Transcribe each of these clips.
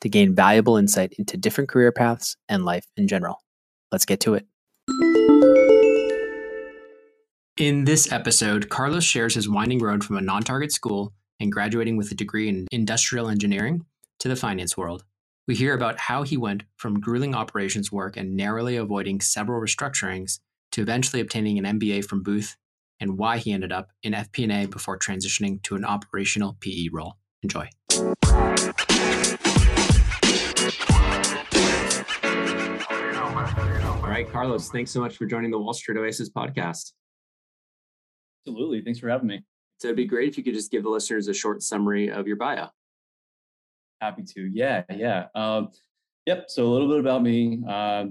to gain valuable insight into different career paths and life in general. Let's get to it. In this episode, Carlos shares his winding road from a non target school and graduating with a degree in industrial engineering to the finance world. We hear about how he went from grueling operations work and narrowly avoiding several restructurings to eventually obtaining an MBA from Booth and why he ended up in FP&A before transitioning to an operational PE role. Enjoy. All right, Carlos, thanks so much for joining the Wall Street Oasis podcast. Absolutely. Thanks for having me. So it'd be great if you could just give the listeners a short summary of your bio. Happy to. Yeah, yeah. Um, yep. So a little bit about me. Uh,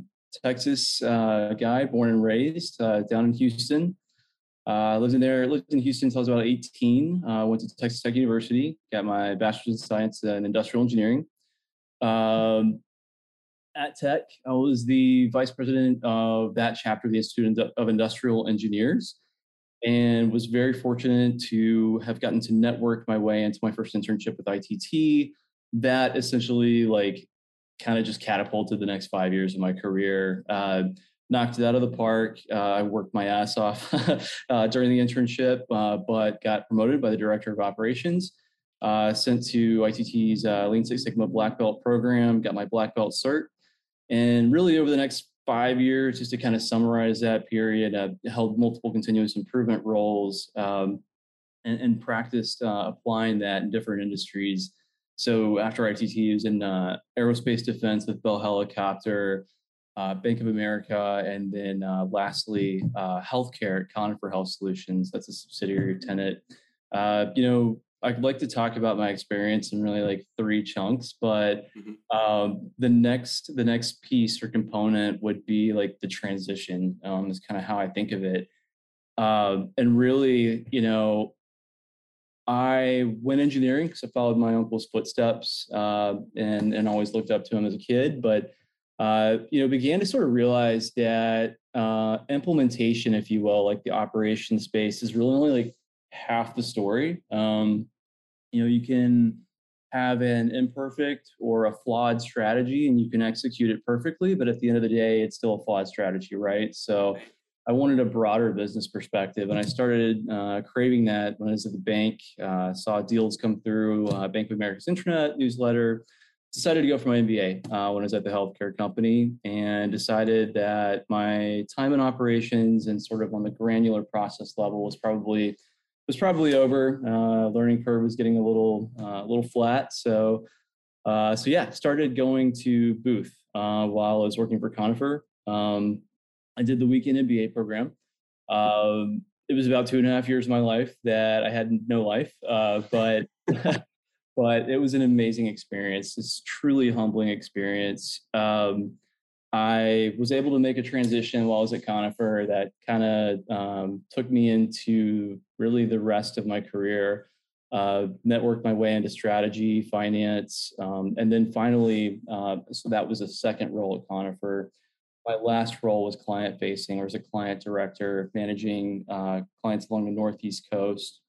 Texas uh, guy, born and raised uh, down in Houston. Uh, lived in there, lived in Houston until I was about 18. Uh, went to Texas Tech University, got my bachelor's in science and industrial engineering. Um, at Tech, I was the vice president of that chapter of the Institute of Industrial Engineers and was very fortunate to have gotten to network my way into my first internship with ITT. That essentially like kind of just catapulted the next five years of my career. Uh, knocked it out of the park. Uh, I worked my ass off uh, during the internship, uh, but got promoted by the director of operations. Uh, sent to ITT's uh, Lean Six Sigma Black Belt program, got my Black Belt cert, and really over the next five years, just to kind of summarize that period, I've held multiple continuous improvement roles um, and, and, practiced uh, applying that in different industries. So after ITT, I was in uh, aerospace defense with Bell Helicopter, uh, Bank of America, and then uh, lastly, uh, healthcare at Conifer Health Solutions. That's a subsidiary Tenet. Uh, you know, I'd like to talk about my experience in really like three chunks, but mm-hmm. um, the next the next piece or component would be like the transition. Um, is kind of how I think of it, um, and really, you know, I went engineering because I followed my uncle's footsteps uh, and and always looked up to him as a kid, but uh, you know, began to sort of realize that uh, implementation, if you will, like the operation space, is really only like half the story. Um, you know, you can have an imperfect or a flawed strategy and you can execute it perfectly, but at the end of the day, it's still a flawed strategy, right? So I wanted a broader business perspective, and I started uh, craving that when I was at the bank. Uh, saw deals come through uh, Bank of America's internet newsletter. Decided to go for my MBA uh, when I was at the healthcare company, and decided that my time in operations and sort of on the granular process level was probably was probably over. Uh, learning curve was getting a little uh, little flat. So uh, so yeah, started going to Booth uh, while I was working for Conifer. Um, I did the weekend MBA program. Um, it was about two and a half years of my life that I had no life, uh, but but it was an amazing experience. It's truly humbling experience. Um, I was able to make a transition while I was at Conifer that kind of um, took me into really the rest of my career. Uh, networked my way into strategy, finance, um, and then finally, uh, so that was a second role at Conifer. My last role was client facing, or as a client director, managing uh, clients along the Northeast Coast.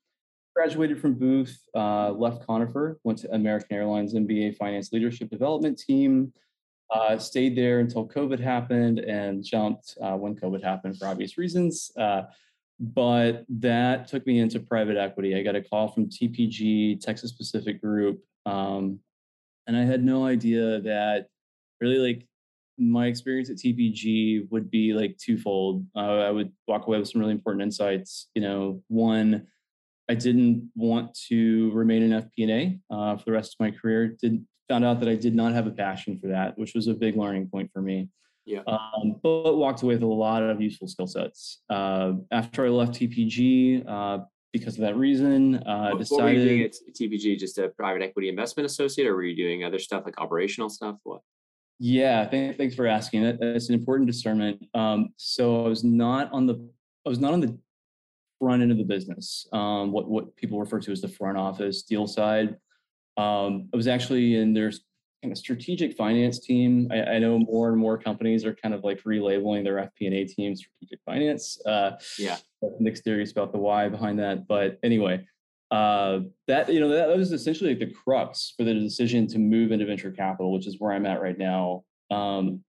Graduated from Booth, uh, left Conifer, went to American Airlines MBA Finance Leadership Development Team. Uh, stayed there until COVID happened and jumped uh, when COVID happened for obvious reasons. Uh, but that took me into private equity. I got a call from TPG, Texas Pacific Group, um, and I had no idea that really like my experience at TPG would be like twofold. Uh, I would walk away with some really important insights. You know, one, I didn't want to remain in FP&A uh, for the rest of my career. Did found out that I did not have a passion for that, which was a big learning point for me. Yeah. Um, but walked away with a lot of useful skill sets. Uh, after I left TPG, uh, because of that reason, uh, what, decided. What were you doing at TPG? Just a private equity investment associate, or were you doing other stuff like operational stuff? What? Yeah, th- thanks for asking. That, that's an important discernment. Um, so I was not on the I was not on the front end of the business. Um, what what people refer to as the front office deal side. Um, I was actually in their kind of strategic finance team. I, I, know more and more companies are kind of like relabeling their FP&A team strategic finance. Uh, yeah, Nick's theories about the why behind that, but anyway, uh, that you know that, that was essentially like the crux for the decision to move into venture capital, which is where I'm at right now. Um,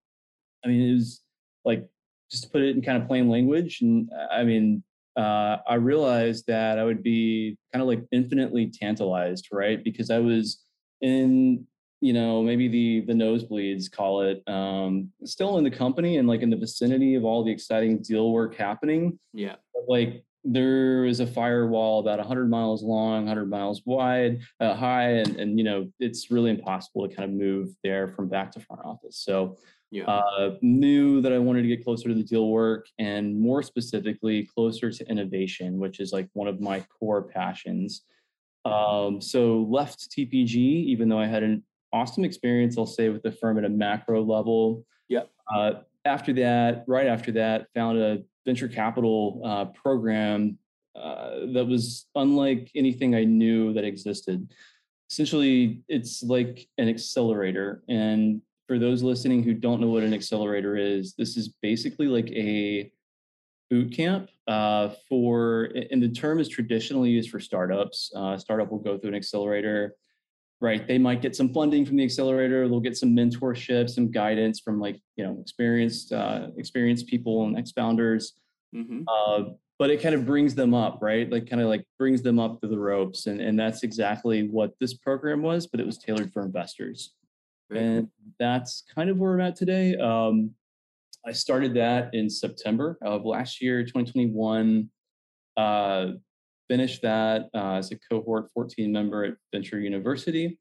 I mean, it was like just to put it in kind of plain language, and I mean, uh, I realized that I would be kind of like infinitely tantalized, right? Because I was in, you know, maybe the the nosebleeds, call it, um, still in the company and like in the vicinity of all the exciting deal work happening. Yeah. But like there is a firewall about 100 miles long 100 miles wide uh, high and, and you know it's really impossible to kind of move there from back to front office so yeah. uh, knew that i wanted to get closer to the deal work and more specifically closer to innovation which is like one of my core passions um, so left tpg even though i had an awesome experience i'll say with the firm at a macro level yeah uh, after that right after that found a venture capital uh, program uh, that was unlike anything I knew that existed. Essentially, it's like an accelerator. And for those listening who don't know what an accelerator is, this is basically like a boot camp uh, for, and the term is traditionally used for startups. Uh, startup will go through an accelerator right they might get some funding from the accelerator they'll get some mentorship some guidance from like you know experienced uh, experienced people and ex-founders mm-hmm. uh, but it kind of brings them up right like kind of like brings them up to the ropes and, and that's exactly what this program was but it was tailored for investors and that's kind of where i'm at today um, i started that in september of last year 2021 uh, finished that uh, as a cohort 14 member at Venture University.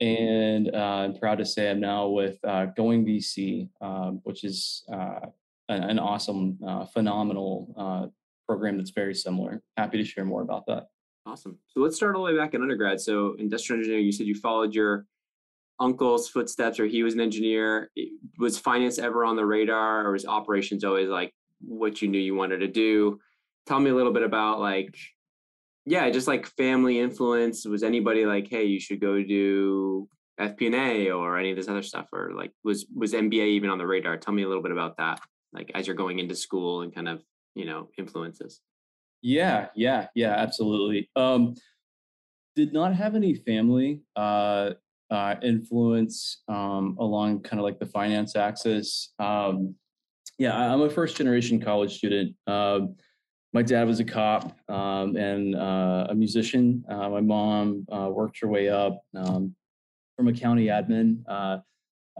And uh, I'm proud to say I'm now with uh, Going VC, um, which is uh, an, an, awesome, uh, phenomenal uh, program that's very similar. Happy to share more about that. Awesome. So let's start all the way back in undergrad. So industrial engineering, you said you followed your uncle's footsteps or he was an engineer. Was finance ever on the radar or was operations always like what you knew you wanted to do? Tell me a little bit about like yeah, just like family influence. Was anybody like, hey, you should go do FP&A or any of this other stuff, or like was was MBA even on the radar? Tell me a little bit about that, like as you're going into school and kind of you know influences. Yeah, yeah, yeah, absolutely. Um, did not have any family uh, uh, influence um, along kind of like the finance axis. Um, yeah, I'm a first generation college student. Um, my dad was a cop um, and uh, a musician. Uh, my mom uh, worked her way up um, from a county admin. Uh,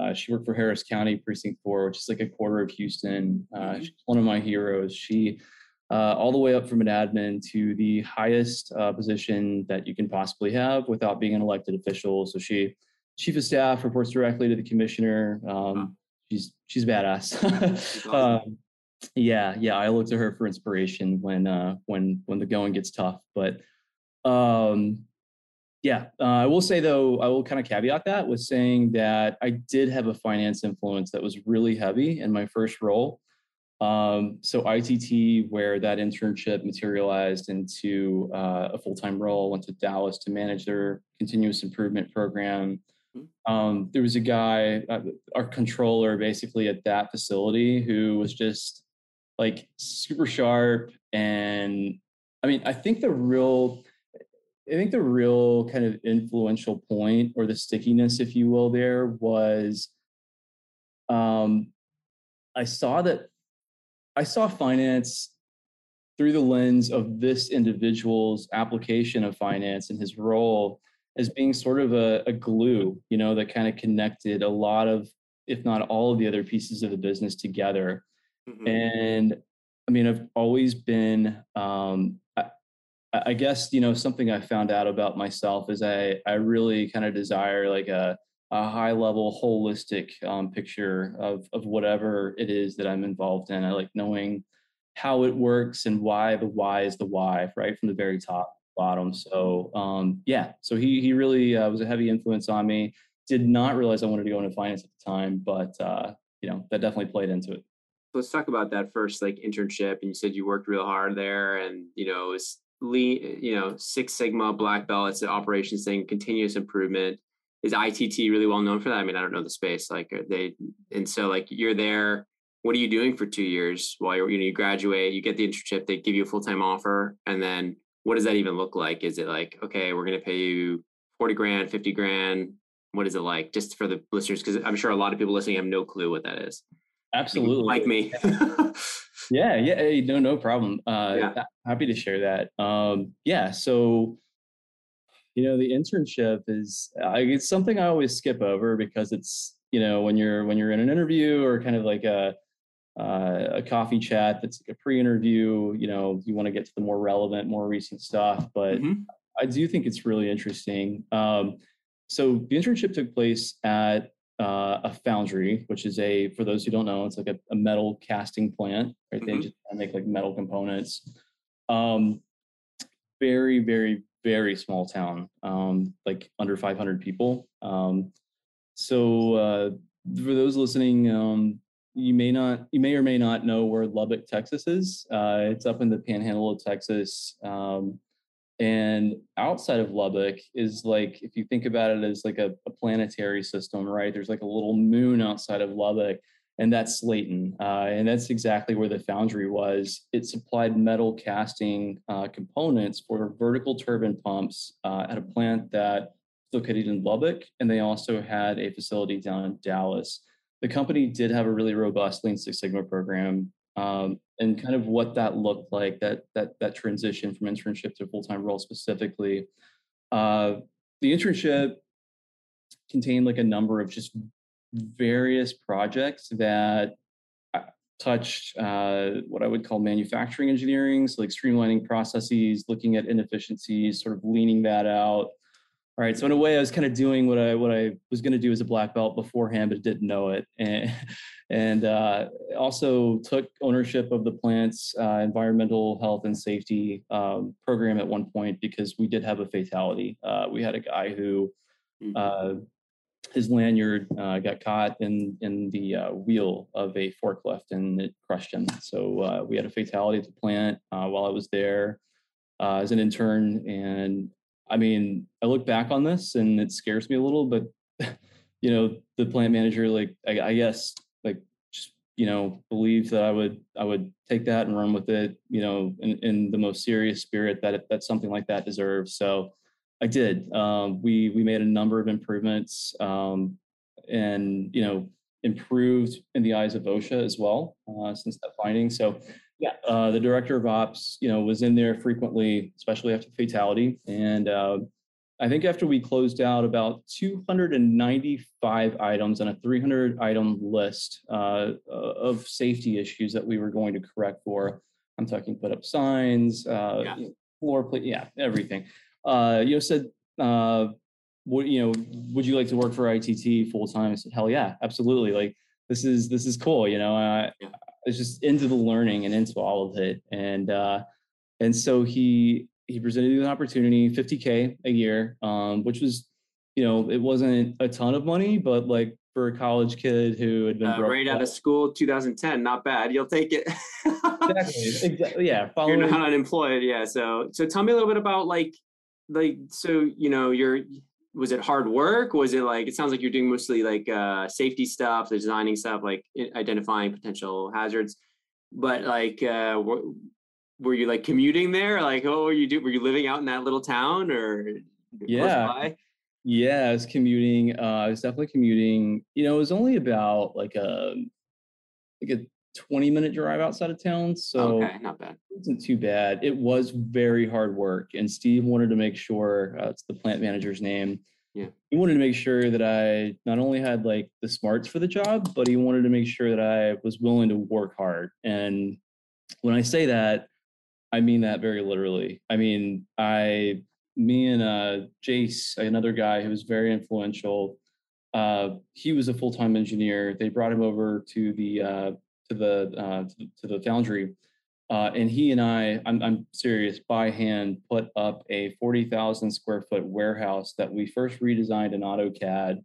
uh, she worked for Harris County Precinct 4, which is like a quarter of Houston. Uh, mm-hmm. she's one of my heroes. She, all the way up from an admin to the highest position that you can possibly have without being an elected official. So she, chief of staff, reports directly to the commissioner. Um. She's she's badass. um, yeah, yeah, I look to her for inspiration when uh, when when the going gets tough. But um, yeah, uh, I will say though, I will kind of caveat that with saying that I did have a finance influence that was really heavy in my first role. Um, so ITT, where that internship materialized into uh, a full time role, went to Dallas to manage their continuous improvement program. Mm-hmm. Um, there was a guy, uh, our controller, basically at that facility, who was just like super sharp and i mean i think the real i think the real kind of influential point or the stickiness if you will there was um i saw that i saw finance through the lens of this individual's application of finance and his role as being sort of a, a glue you know that kind of connected a lot of if not all of the other pieces of the business together. Mm-hmm. And I mean, I've always been, um, I, I guess, you know, something I found out about myself is I, I really kind of desire like a, a high level holistic um, picture of, of whatever it is that I'm involved in. I like knowing how it works and why the why is the why, right from the very top bottom. So um, yeah, so he he really uh, was a heavy influence on me. Did not realize I wanted to go into finance at the time, but uh, you know that definitely played into it. Let's talk about that first like internship. And you said you worked real hard there, and you know it's lean, you know Six Sigma, black belt. It's an operations thing, continuous improvement. Is ITT really well known for that? I mean, I don't know the space. Like they, and so like you're there what are you doing for two years while you're, you know, you graduate, you get the internship, they give you a full-time offer. And then what does that even look like? Is it like, okay, we're going to pay you 40 grand, 50 grand? What is it like just for the listeners? Cause I'm sure a lot of people listening have no clue what that is. Absolutely. Like me. yeah. Yeah. Hey, no, no problem. Uh, yeah. happy to share that. Um, yeah. So, you know, the internship is, uh, it's something I always skip over because it's, you know, when you're, when you're in an interview or kind of like a, uh, a coffee chat that's like a pre-interview you know you want to get to the more relevant more recent stuff but mm-hmm. i do think it's really interesting um, so the internship took place at uh, a foundry which is a for those who don't know it's like a, a metal casting plant right mm-hmm. they just make like metal components um, very very very small town um, like under 500 people um, so uh, for those listening um, you may not you may or may not know where lubbock texas is. Uh, it's up in the panhandle of texas um, and outside of lubbock is like if you think about it as like a, a, planetary system right? There's like a little moon outside of lubbock and that's Slaton. Uh, and that's exactly where the foundry was. It supplied metal casting uh, components for vertical turbine pumps uh, at a plant that located in Lubbock, and they also had a facility down in Dallas the company did have a really robust Lean Six Sigma program, um, and kind of what that looked like that that that transition from internship to full time role specifically. Uh, the internship contained like a number of just various projects that uh, touched uh, what I would call manufacturing engineering, so like streamlining processes, looking at inefficiencies, sort of leaning that out, all right. So in a way, I was kind of doing what I what I was going to do as a black belt beforehand, but didn't know it, and and uh, also took ownership of the plant's uh, environmental health and safety um, program at one point because we did have a fatality. Uh, we had a guy who mm-hmm. uh, his lanyard uh, got caught in in the uh, wheel of a forklift and it crushed him. So we had a fatality at the plant while I was there. as an intern, and I mean, I look back on this and it scares me a little, but you know, the plant manager, like I, I guess, like just you know, believed that I would I would take that and run with it, you know, in, in the most serious spirit that that something like that deserves. So I did. Um, we we made a number of improvements, um, and you know, improved in the eyes of OSHA as well uh, since that finding. So yeah, uh, the director of ops, you know, was in there frequently, especially after the fatality. And uh, I think after we closed out about 295 items on a 300 item list uh, of safety issues that we were going to correct for. I'm talking put up signs, uh, yeah. floor plate, yeah, everything. Uh, you know, said, uh, what, you know, would you like to work for ITT full time? I said, hell yeah, absolutely. Like this is this is cool. You know, I, yeah was just into the learning and into all of it. And uh, and so he he presented me an opportunity, 50k a year, um, which was, you know, it wasn't a ton of money, but like for a college kid who had been uh, right out of school, 2010, not bad. You'll take it. exactly. exactly. Yeah. Following. You're not unemployed. Yeah. So so tell me a little bit about like like so you know you're was it hard work? Was it like it sounds like you're doing mostly like uh, safety stuff, the designing stuff, like identifying potential hazards. But like, uh, were, were you like commuting there? Like, oh, were you do? Were you living out in that little town or? Yeah, yeah, I was commuting. Uh, I was definitely commuting. You know, it was only about like a like a 20 minute drive outside of town. So okay, not bad. It wasn't too bad. It was very hard work. And Steve wanted to make sure, uh, it's the plant manager's name, Yeah. He wanted to make sure that I not only had like the smarts for the job, but he wanted to make sure that I was willing to work hard. And when I say that, I mean that very literally. I mean, I, me and uh, Jace, another guy who was very influential, uh, he was a full-time engineer. They brought him over to the uh, to the uh, to, the, to the foundry, uh, and he and I, I'm, I'm serious, by hand put up a 40,000 square foot warehouse that we first redesigned in AutoCAD.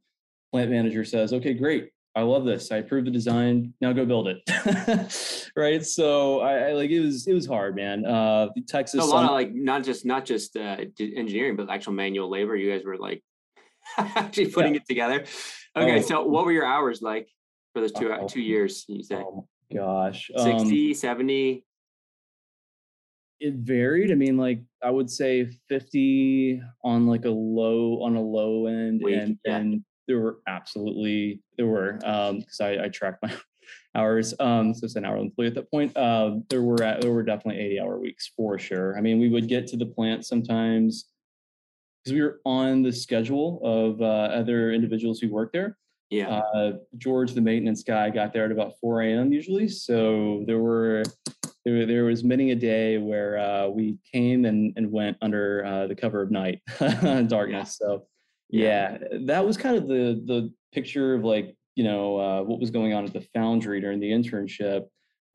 Plant manager says, "Okay, great. I love this. I approve the design. Now go build it." right. So I, I, like it was it was hard, man. Uh, Texas. So a lot of like not just not just uh, engineering, but actual manual labor. You guys were like actually putting yeah. it together. Okay, oh. so what were your hours like for those two uh, two years? You say. Oh gosh, 60, um, 70 it varied. I mean, like I would say 50 on like a low on a low end, Week, and yeah. and there were absolutely there were um because I, I tracked my hours. Um, so it's an hour employee at that point. Uh, there were there were definitely 80 hour weeks for sure. I mean, we would get to the plant sometimes because we were on the schedule of uh, other individuals who worked there. Yeah. Uh, George, the maintenance guy, got there at about 4 a.m. usually. So there were there, there was many a day where uh, we came and, and went under uh, the cover of night, darkness. So yeah, that was kind of the the picture of like you know uh, what was going on at the foundry during the internship.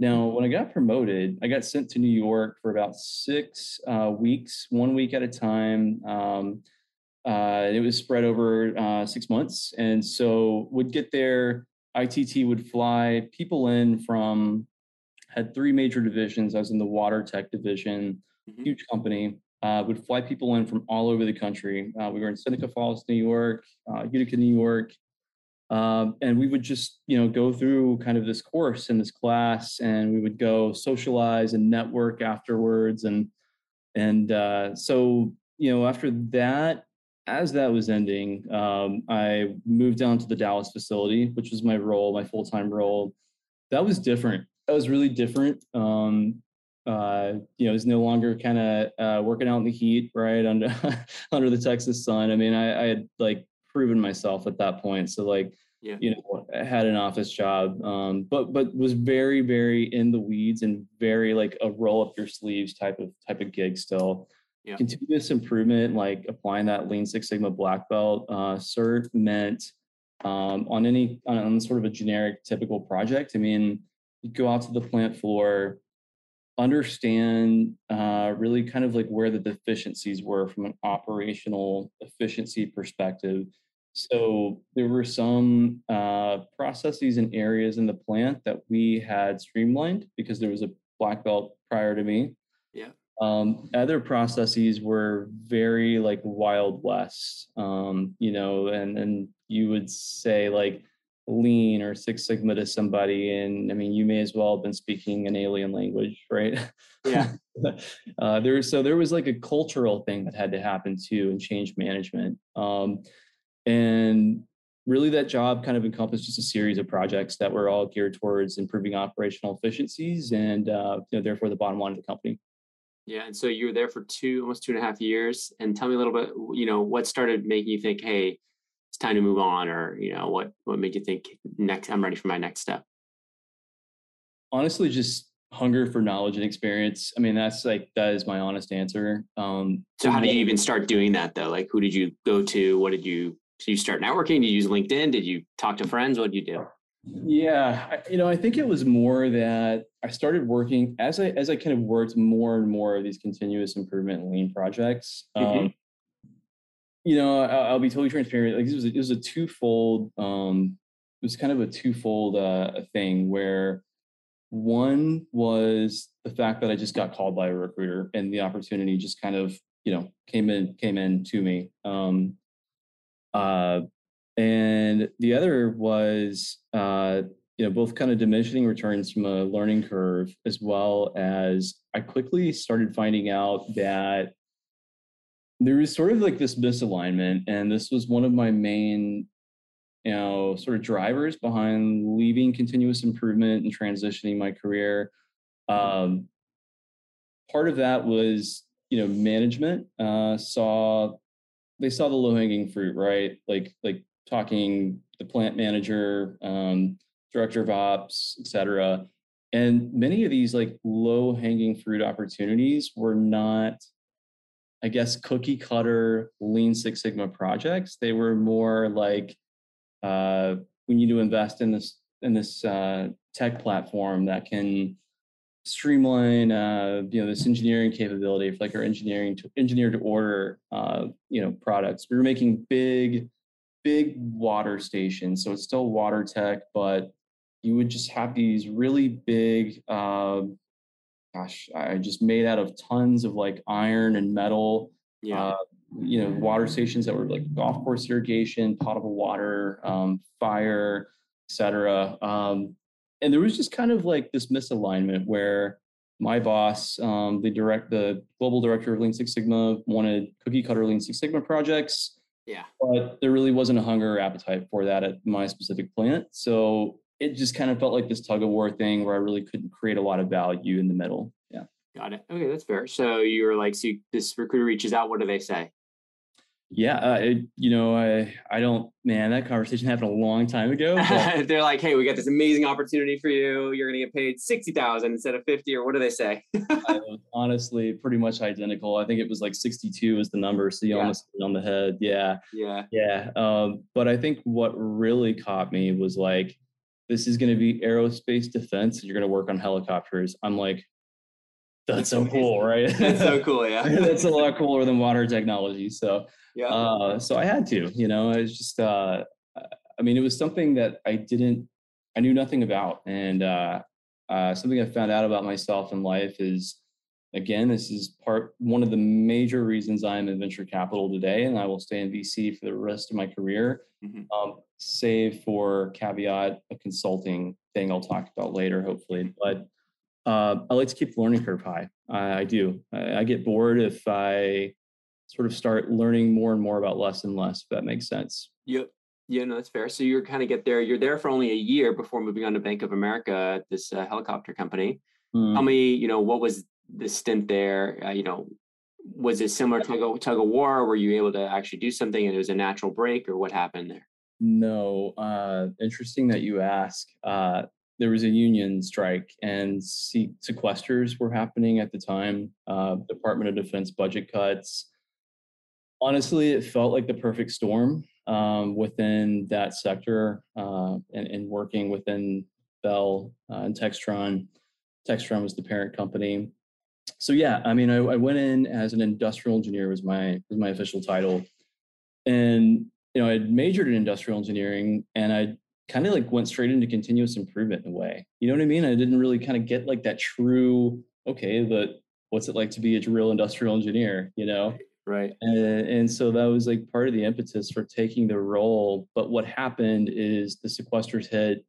Now, when I got promoted, I got sent to New York for about six uh, weeks, one week at a time. Um, uh, it was spread over uh, six months, and so would get there. ITT would fly people in from had three major divisions. I was in the water tech division, mm-hmm. huge company. Uh, would fly people in from all over the country. Uh, we were in Seneca Falls, New York, uh, Utica, New York, um, and we would just you know go through kind of this course in this class, and we would go socialize and network afterwards, and and uh, so you know after that. As that was ending, um, I moved down to the Dallas facility, which was my role, my full time role. That was different that was really different. Um, uh, you know, it's no longer kind of uh, working out in the heat, right under under the Texas sun. I mean, I, I, had like proven myself at that point, so like, yeah. you know, I had an office job, um, but but was very very in the weeds and very like a roll up your sleeves type of type of gig still. Yeah. Continuous improvement, like applying that Lean Six Sigma black belt uh, cert meant um, on any on, sort of a generic typical project. I mean you go out to the plant floor, understand uh, really kind of like where the deficiencies were from an operational efficiency perspective. So there were some uh, processes and areas in the plant that we had streamlined because there was a black belt prior to me. Um, other processes were very like wild west, um, you know, and and you would say like lean or six sigma to somebody and i mean you may as well have been speaking an alien language right? Yeah. Uh, there so there was like a cultural thing that had to happen too and change management. Um, and really that job kind of encompassed just a series of projects that were all geared towards improving operational efficiencies and uh, you know therefore the bottom line of the company yeah and so you were there for two almost two and a half years and tell me a little bit you know what started making you think hey it's time to move on or you know what what made you think next i'm ready for my next step honestly just hunger for knowledge and experience. I mean that's like that is my honest answer. Um so how did you even start doing that though? Like who did you go to? What did you did you start networking? Did you use linkedin? Did you talk to friends? What did you do yeah I, you know i think it was more that i started working as i as i kind of worked more and more of these continuous improvement lean projects mm-hmm. um, you know, I'll, I'll, be totally transparent. Like this was a, it was a twofold. Um, it was kind of a twofold uh, thing where one was the fact that I just got called by a recruiter and the opportunity just kind of you know came in came in to me. Um, uh, and the other was uh, you know both kind of diminishing returns from a learning curve as well as I quickly started finding out that there was sort of like this misalignment and this was one of my main you know sort of drivers behind leaving continuous improvement and transitioning my career um, part of that was you know management uh, saw they saw the low hanging fruit, right? Like like talking the plant manager, um, director of ops, et cetera. And many of these like low hanging fruit opportunities were not, I guess, cookie cutter Lean Six Sigma projects. They were more like uh, we need to invest in this in this uh, tech platform that can streamline uh, you know this engineering capability for like our engineering to engineer to order uh, you know products. We were making big big water stations, so it's still water tech, but you would just have these really big uh, gosh i just made out of tons of like iron and metal yeah. Uh, you know water stations that were like golf course irrigation potable water um, fire etc um, and there was just kind of like this misalignment where my boss um, the direct the global director of lean six sigma wanted cookie cutter lean six sigma projects yeah but there really wasn't a hunger or appetite for that at my specific plant so it just kind of felt like this tug of war thing where I really couldn't create a lot of value in the middle. Yeah. Got it. Okay, that's fair. So you were like, so you, this recruiter reaches out. What do they say? Yeah, uh, it, you know, I I don't, man. That conversation happened a long time ago. They're like, hey, we got this amazing opportunity for you. You're going to get paid sixty thousand instead of fifty, or what do they say? honestly pretty much identical. I think it was like sixty-two is the number, so you yeah. almost on the head. Yeah, yeah, yeah. Um, but I think what really caught me was like this is going to be aerospace defense and you're going to work on helicopters. I'm like, that's so cool, right? That's so cool, yeah. that's a lot cooler than water technology. So, yeah. Uh, so I had to, you know, it's just, uh, I mean, it was something that I didn't, I knew nothing about, and uh, uh, something I found out about myself in life is again, this is part one of the major reasons I'm in venture capital today, and I will stay in VC for the rest of my career. Mm-hmm. Um, save for caveat a consulting thing I'll talk about later, hopefully. But uh, I like to keep the learning curve high. I, I do. I, I, get bored if I sort of start learning more and more about less and less. If that makes sense. Yep. Yeah, no, that's fair. So you're kind of get there. You're there for only a year before moving on to Bank of America, this uh, helicopter company. Mm. Tell me, you know, what was the stint there? Uh, you know, was it similar to tug of, tug of war? Were you able to actually do something and it was a natural break, or what happened there? No. Uh, interesting that you ask. Uh, there was a union strike and sequesters were happening at the time. Uh, Department of Defense budget cuts. Honestly, it felt like the perfect storm um, within that sector uh, and, and, working within Bell uh, and Textron. Textron was the parent company so yeah, I mean, I, I, went in as an industrial engineer was my was my official title, and you know, I had majored in industrial engineering, and I kind of like went straight into continuous improvement in a way. You know what I mean? I didn't really kind of get like that true okay, but what's it like to be a real industrial engineer? You know? Right. And, and so that was like part of the impetus for taking the role. But what happened is the sequesters hit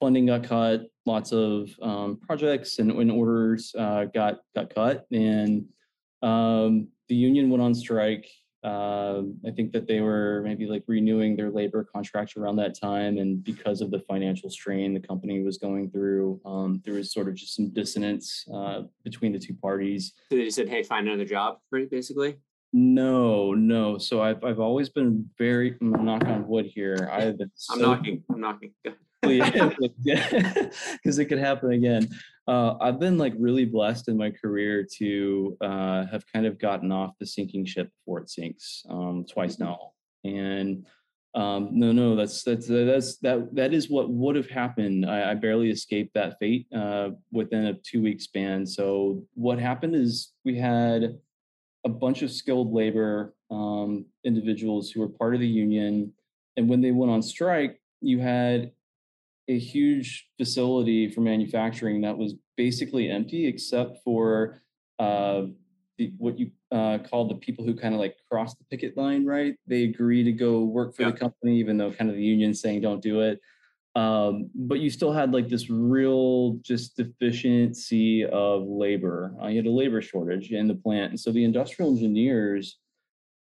funding got cut, lots of um, projects and, and orders uh, got got cut, and um, the union went on strike. Uh, I think that they were maybe like renewing their labor contract around that time, and because of the financial strain the company was going through, um, there was sort of just some dissonance uh, between the two parties. So they just said, "Hey, find another job," basically. No, no. So I've I've always been very knock on wood here. I've been. So, I'm knocking. I'm knocking because it could happen again. Uh, I've been like really blessed in my career to uh, have kind of gotten off the sinking ship before it sinks um, twice mm-hmm. now, and um, no, no, that's that's that's that that is what would have happened. I, I barely escaped that fate uh, within a two week span. So what happened is we had a bunch of skilled labor um, individuals who were part of the union, and when they went on strike, you had a huge facility for manufacturing that was basically empty except for uh, the, what you uh, call the people who kind of like cross the picket line, right? They agree to go work for yeah. the company, even though kind of the union saying don't do it. Um, but you still had like this real just deficiency of labor. Uh, you had a labor shortage in the plant, and so the industrial engineers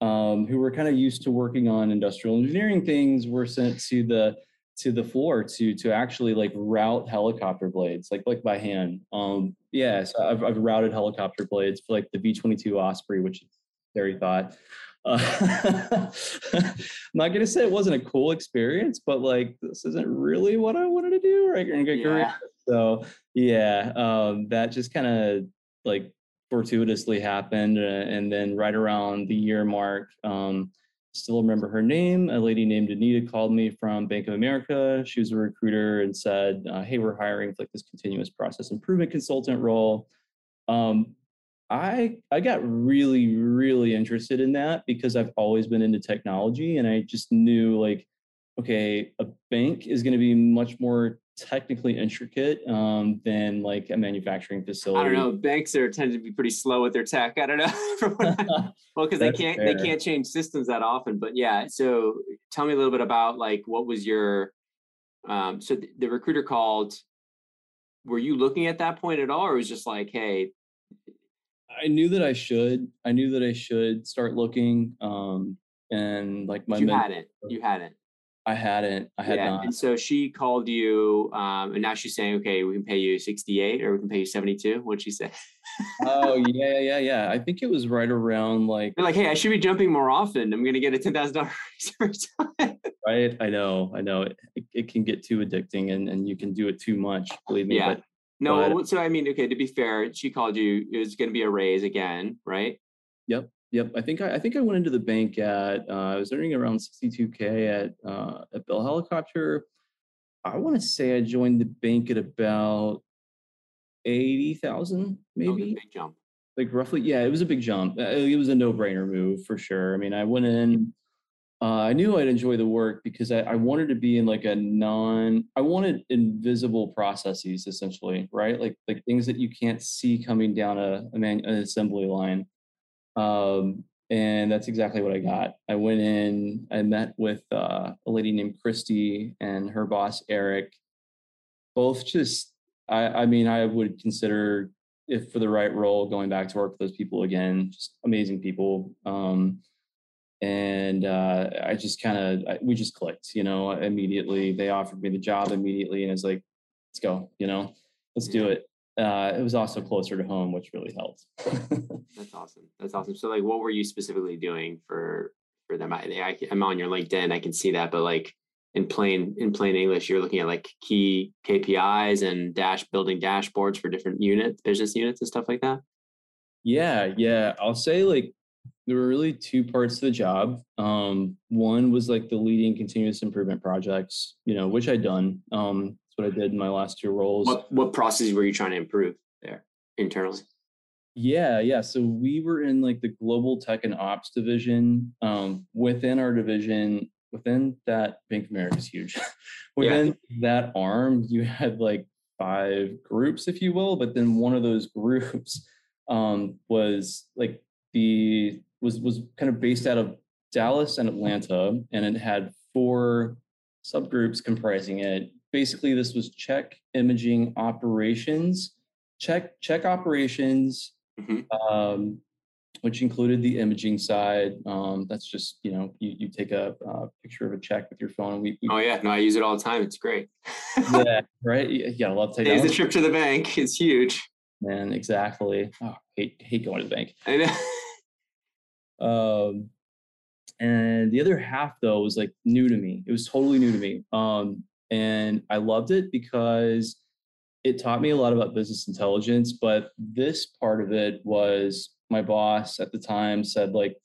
um, who were kind of used to working on industrial engineering things were sent to the to the floor to to actually like route helicopter blades like like by hand. Um yeah so i've, I've routed helicopter blades for like the v22 osprey which is very thought. Uh, I'm not gonna say it wasn't a cool experience, but like this isn't really what I wanted to do right? In good career. So yeah, um, that just kind of like fortuitously happened, uh, and then right around the year mark, um, still remember her name. A lady named Anita called me from Bank of America. She was a recruiter and said, uh, "Hey, we're hiring for like this continuous process improvement consultant role." Um, I I got really really interested in that because I've always been into technology and I just knew like okay a bank is going to be much more technically intricate um, than like a manufacturing facility. I don't know. Banks are tend to be pretty slow with their tech. I don't know. well, because they can't fair. they can't change systems that often. But yeah. So tell me a little bit about like what was your um, so the, the recruiter called. Were you looking at that point at all, or was just like, hey? I knew that I should. I knew that I should start looking. Um, and like my you hadn't. You hadn't. I hadn't. I had yeah. not. And so she called you, um, and now she's saying, "Okay, we can pay you sixty-eight, or we can pay you 72. What'd she say? oh yeah, yeah, yeah. I think it was right around like. You're like, hey, I should be jumping more often. I'm gonna get a ten thousand dollars raise every time. Right. I know. I know. It, it, can get too addicting, and and you can do it too much. Believe me. Yeah. But, no. But, so I mean, okay. To be fair, she called you. It was going to be a raise again, right? Yep. Yep, I think I, I think I went into the bank at uh, I was earning around 62k at uh, at Bell Helicopter. I want to say I joined the bank at about eighty thousand, maybe. big jump. Like roughly, yeah, it was a big jump. Uh, it was a no brainer move for sure. I mean, I went in. Uh, I knew I'd enjoy the work because I, I, wanted to be in like a non. I wanted invisible processes essentially, right? Like like things that you can't see coming down a, a man, an assembly line. Um, and that's exactly what I got. I went in, I met with uh, a lady named Christy and her boss, Eric. Both just, I, I mean, I would consider if for the right role, going back to work with those people again, just amazing people. Um, and uh, I just kind of, we just clicked, you know, immediately. They offered me the job immediately, and it's like, let's go, you know, let's do it uh, it was also closer to home, which really helped. That's awesome. That's awesome. So, like, what were you specifically doing for for them? I, I, I'm on your LinkedIn. I can see that, but like in plain in plain English, you're looking at like key KPIs and dash building dashboards for different units, business units, and stuff like that. Yeah, yeah. I'll say like there were really two parts to the job. Um, one was like the leading continuous improvement projects, you know, which I'd done. Um, what I did in my last two roles. What what processes were you trying to improve there internally? Yeah, yeah. So we were in like the global tech and ops division. Um, within our division, within that Bank of America is huge. within yeah. that arm, you had like five groups, if you will. But then one of those groups um, was like the was was kind of based out of Dallas and Atlanta, and it had four subgroups comprising it basically this was check imaging operations, check check operations, mm-hmm. um, which included the imaging side. Um, that's just you know you, you take a, a, picture of a check with your phone. We, we, oh yeah, no, I use it all the time. It's great. yeah, right. Yeah, I love taking. It. The trip to the bank. It's huge. Man, exactly. Oh, hate hate going to the bank. I know. Um, and the other half though was like new to me. It was totally new to me. Um, and I loved it because it taught me a lot about business intelligence. But this part of it was my boss at the time said, like,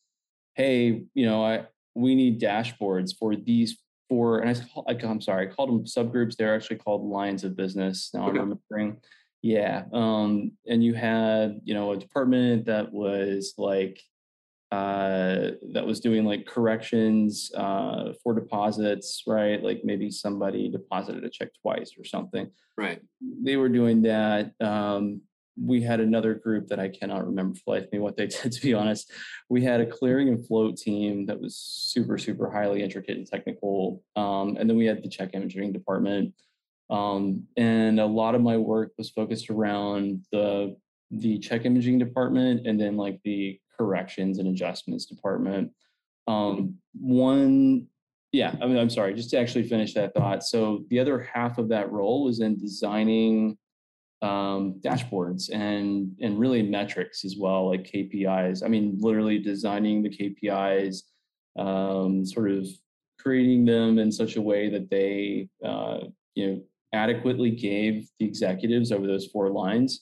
hey, you know, I we need dashboards for these four, and I, I'm sorry, I called them subgroups. They're actually called lines of business. Now okay. I'm remembering. Yeah. Um, and you had, you know, a department that was like uh, that was doing like corrections uh, for deposits, right? Like maybe somebody deposited a check twice or something. Right. They were doing that. Um, we had another group that I cannot remember for life me what they did, to be honest. We had a clearing and float team that was super, super highly intricate and technical. Um, and then we had the check imaging department. Um, and a lot of my work was focused around the the check imaging department and then like the corrections and adjustments department. Um, one, yeah, I mean, I'm sorry, just to actually finish that thought. So the other half of that role was in designing um, dashboards and and really metrics as well, like KPIs. I mean, literally designing the KPIs, um, sort of creating them in such a way that they uh, you know adequately gave the executives over those four lines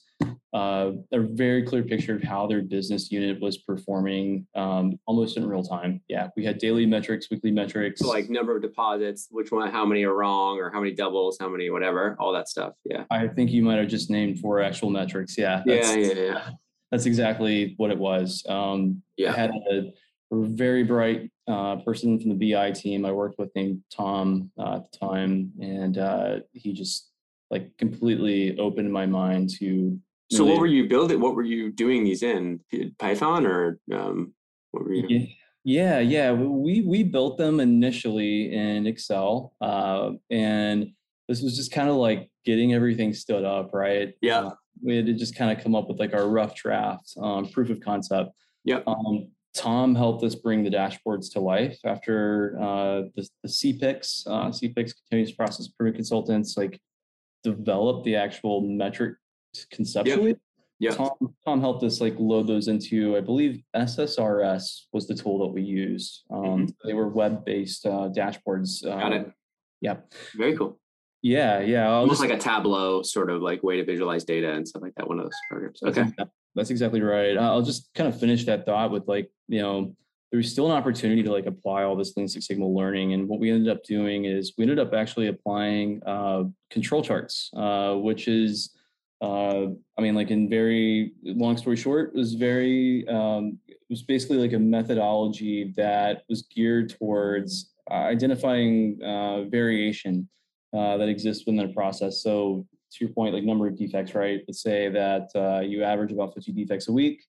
uh, a very clear picture of how their business unit was performing um, almost in real time. Yeah, we had daily metrics, weekly metrics. So like number of deposits, which one, how many are wrong, or how many doubles, how many whatever, all that stuff. Yeah. I think you might have just named four actual metrics. Yeah. Yeah, yeah, yeah. That's exactly what it was. Um, yeah. I had a, a very bright uh, person from the BI team I worked with named Tom uh, at the time, and uh, he just like completely opened my mind to so what were you building? What were you doing these in Python or um, what were you? Yeah, yeah, we we built them initially in Excel, uh, and this was just kind of like getting everything stood up, right? Yeah, uh, we had to just kind of come up with like our rough draft, um, proof of concept. Yeah. Um, Tom helped us bring the dashboards to life after uh, the, the CPICs, uh, CPICs continuous process improvement consultants, like develop the actual metric conceptually. Yeah. Tom, Tom helped us like load those into, I believe SSRS was the tool that we used. Um, mm-hmm. They were web-based uh, dashboards. Got it. Um, yeah. Very cool. Yeah, yeah. I'll Almost just, like a Tableau sort of like way to visualize data and stuff like that. One of those programs. Okay. That's exactly right. I'll just kind of finish that thought with like, you know, there's still an opportunity to like apply all this Lean Six Sigma learning. And what we ended up doing is we ended up actually applying uh, control charts, uh, which is uh, I mean, like in very long story short, was very, um, it was basically like a methodology that was geared towards identifying uh, variation uh, that exists within the process. So to your point, like number of defects, right? Let's say that uh, you average about 50 defects a week.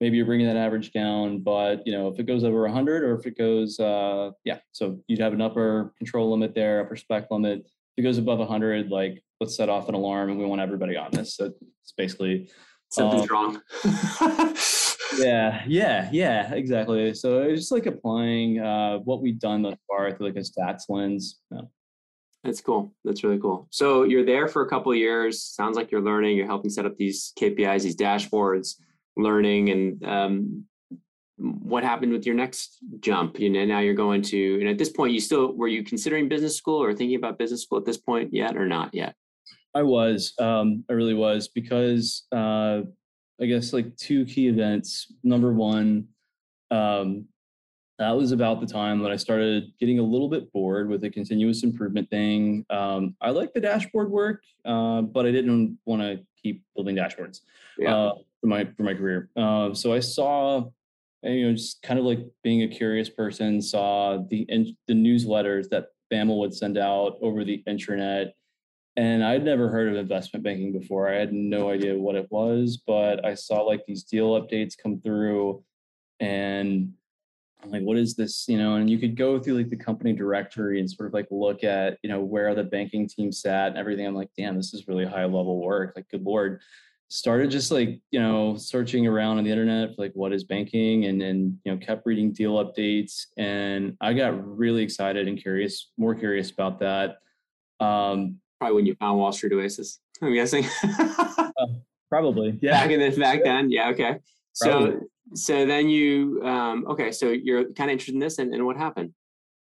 Maybe you're bringing that average down, but you know if it goes over 100 or if it goes, uh, yeah. So you'd have an upper control limit there, upper spec limit. If it goes above 100, like let's set off an alarm and we want everybody on this. So it's basically something's um, wrong. yeah, yeah, yeah, exactly. So it's just like applying uh, what we've done thus far through like a stats lens. Yeah. That's cool. That's really cool. So you're there for a couple of years. Sounds like you're learning. You're helping set up these KPIs, these dashboards, learning, and um, what happened with your next jump? You know, now you're going to, and at this point, you still were you considering business school or thinking about business school at this point yet, or not yet? I was. Um, I really was because uh, I guess like two key events. Number one, um, that was about the time that I started getting a little bit bored with the continuous improvement thing. Um, I like the dashboard work, uh, but I didn't want to keep building dashboards yeah. uh, for my for my career. Uh, so I saw, you know, just kind of like being a curious person, saw the the newsletters that BAML would send out over the internet and I'd never heard of investment banking before. I had no idea what it was, but I saw like these deal updates come through and I'm like, what is this? You know, and you could go through like the company directory and sort of like look at, you know, where the banking team sat and everything. I'm like, damn, this is really high level work. Like, good Lord. Started just like, you know, searching around on the internet for like what is banking and and you know, kept reading deal updates. And I got really excited and curious, more curious about that. Um, Probably when you found Wall Street Oasis. I'm guessing. uh, probably, yeah. Back in the back then, yeah. Okay. Probably. So so then you um, okay. So you're kind of interested in this, and, and what happened?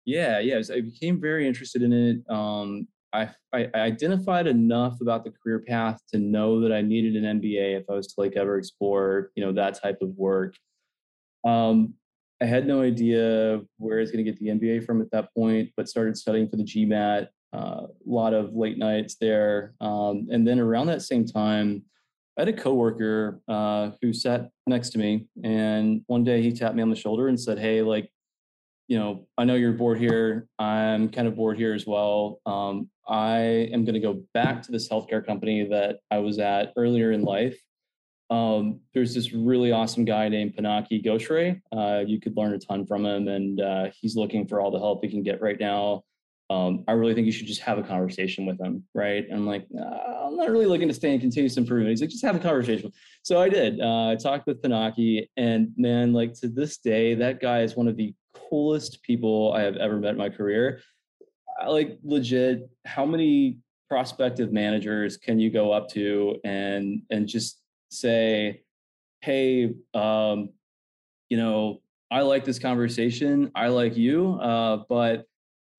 Yeah, yeah. I became very interested in it. Um, I, I identified enough about the career path to know that I needed an MBA if I was to like ever explore, you know, that type of work. Um, I had no idea where I was going to get the MBA from at that point, but started studying for the GMAT a uh, lot of late nights there. Um, and then around that same time, I had a coworker uh, who sat next to me, and one day he tapped me on the shoulder and said, "Hey, like, you know, I know you're bored here. I'm kind of bored here as well. Um, I am going to go back to this healthcare company that I was at earlier in life. Um, there's this really awesome guy named Pinaki Ghoshre. Uh, you could learn a ton from him, and uh, he's looking for all the help he can get right now um, I really think you should just have a conversation with him, right? And I'm like, I'm not really looking to stay in continuous improvement. He's like, just have a conversation. So I did. Uh, I talked with Pinaki, and man, like to this day, that guy is one of the coolest people I have ever met in my career. Like legit, how many prospective managers can you go up to and and just say, hey, um, you know, I like this conversation. I like you, uh, but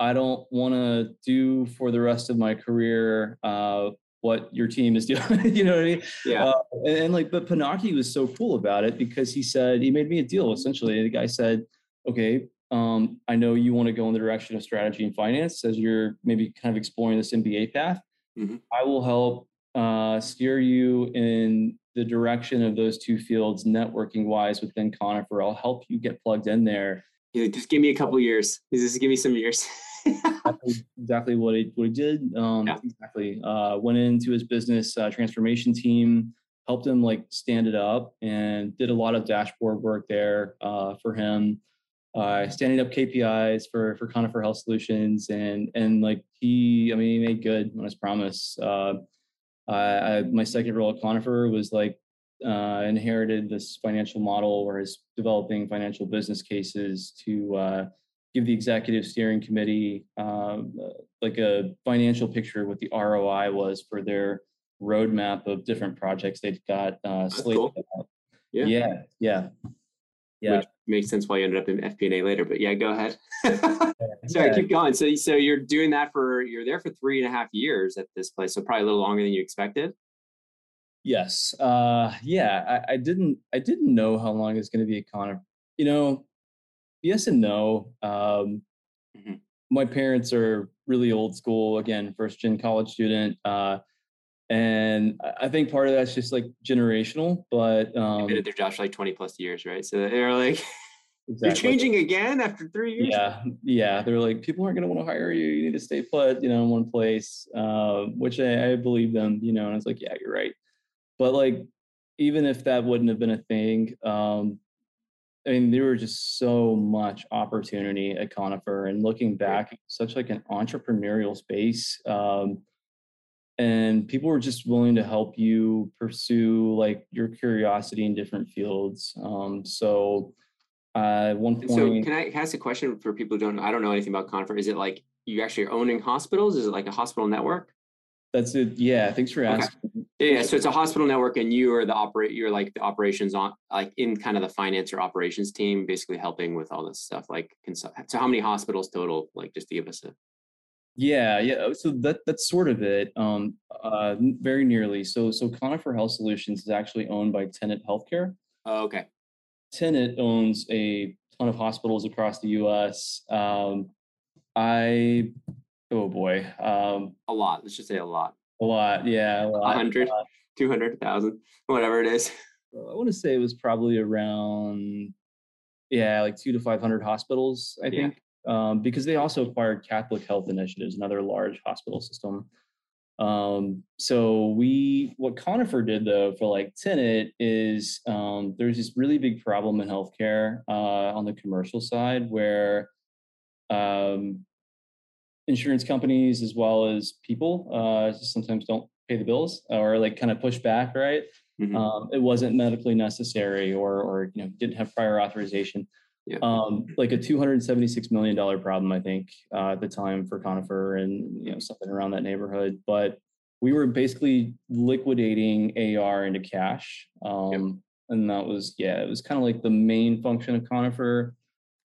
I don't want to do for the rest of my career uh, what your team is doing. you know what I mean? Yeah. Uh, and, and, like, but Pinaki was so cool about it because he said he made me a deal. Essentially, the guy said, "Okay, um, I know you want to go in the direction of strategy and finance as you're maybe kind of exploring this MBA path. Mm-hmm. I will help uh, steer you in the direction of those two fields, networking wise within Conifer. I'll help you get plugged in there. Yeah, just give me a couple years. Just give me some years. exactly, exactly, what he what he did. Um, yeah. Exactly. Uh, went into his business uh, transformation team, helped him like stand it up, and did a lot of dashboard work there uh, for him. Uh, standing up KPIs for for Conifer Health Solutions, and and like he, I mean, he made good on his promise. Uh, I, my second role at Conifer was like uh, inherited this financial model where I was developing financial business cases to uh, give the executive steering committee um, like a financial picture of what the ROI was for their roadmap of different projects they've got uh, slated. Cool. Yeah. yeah, yeah, yeah. Which makes sense why you ended up in FP&A later. But yeah, go ahead. Sorry, yeah. keep going. So, so you're doing that for you're there for three and a half years at this place, so probably a little longer than you expected. Yes. Uh, yeah. I, I didn't. I didn't know how long it's going to be at Connor. You know, yes and no. Um, mm-hmm. My parents are really old school. Again, first gen college student. Uh, and I think part of that's just like generational, but um, been at their job for like 20 plus years, right? So they're like, exactly. you're changing again after three years. Yeah, yeah. They're like, people aren't going to want to hire you. You need to stay put, you know, in one place. Uh, which I, I believe them, you know. And I was like, yeah, you're right. But like, even if that wouldn't have been a thing, um, I mean, there were just so much opportunity at Conifer, and looking back, such like an entrepreneurial space. Um, and people were just willing to help you pursue like your curiosity in different fields. Um, so uh, one point. So can I ask a question for people who don't? I don't know anything about Conifer. Is it like you actually are owning hospitals? Is it like a hospital network? That's it. Yeah. Thanks for asking. Okay. Yeah. So it's a hospital network, and you are the operate. You're like the operations on, like in kind of the finance or operations team, basically helping with all this stuff. Like, so how many hospitals total? Like, just to give us a yeah, yeah. Oh, so that that's sort of it. Um, uh, very nearly. So so Conifer Health Solutions is actually owned by Tenet Healthcare. Oh, okay. Tenet owns a ton of hospitals across the U.S. Um, I, oh boy, um, a lot. Let's just say a lot. A lot, yeah, a lot. 100, 200,000, whatever it is. I want to say it was probably around, yeah, like two to 500 hospitals, I yeah. think um, because they also acquired Catholic Health Initiatives, another large hospital system. Um, so we, what Conifer did though for like Tenet is um, there's this really big problem in healthcare uh, on the commercial side where um, insurance companies as well as people uh, sometimes don't pay the bills or like kind of push back, right? Mm-hmm. Um, it wasn't medically necessary or or you know didn't have prior authorization. Yeah. Um, like a $276 million problem, I think, uh, at the time for Conifer and, you know, something around that neighborhood. But we were basically liquidating AR into cash. Um, yep. And that was, yeah, it was kind of like the main function of Conifer.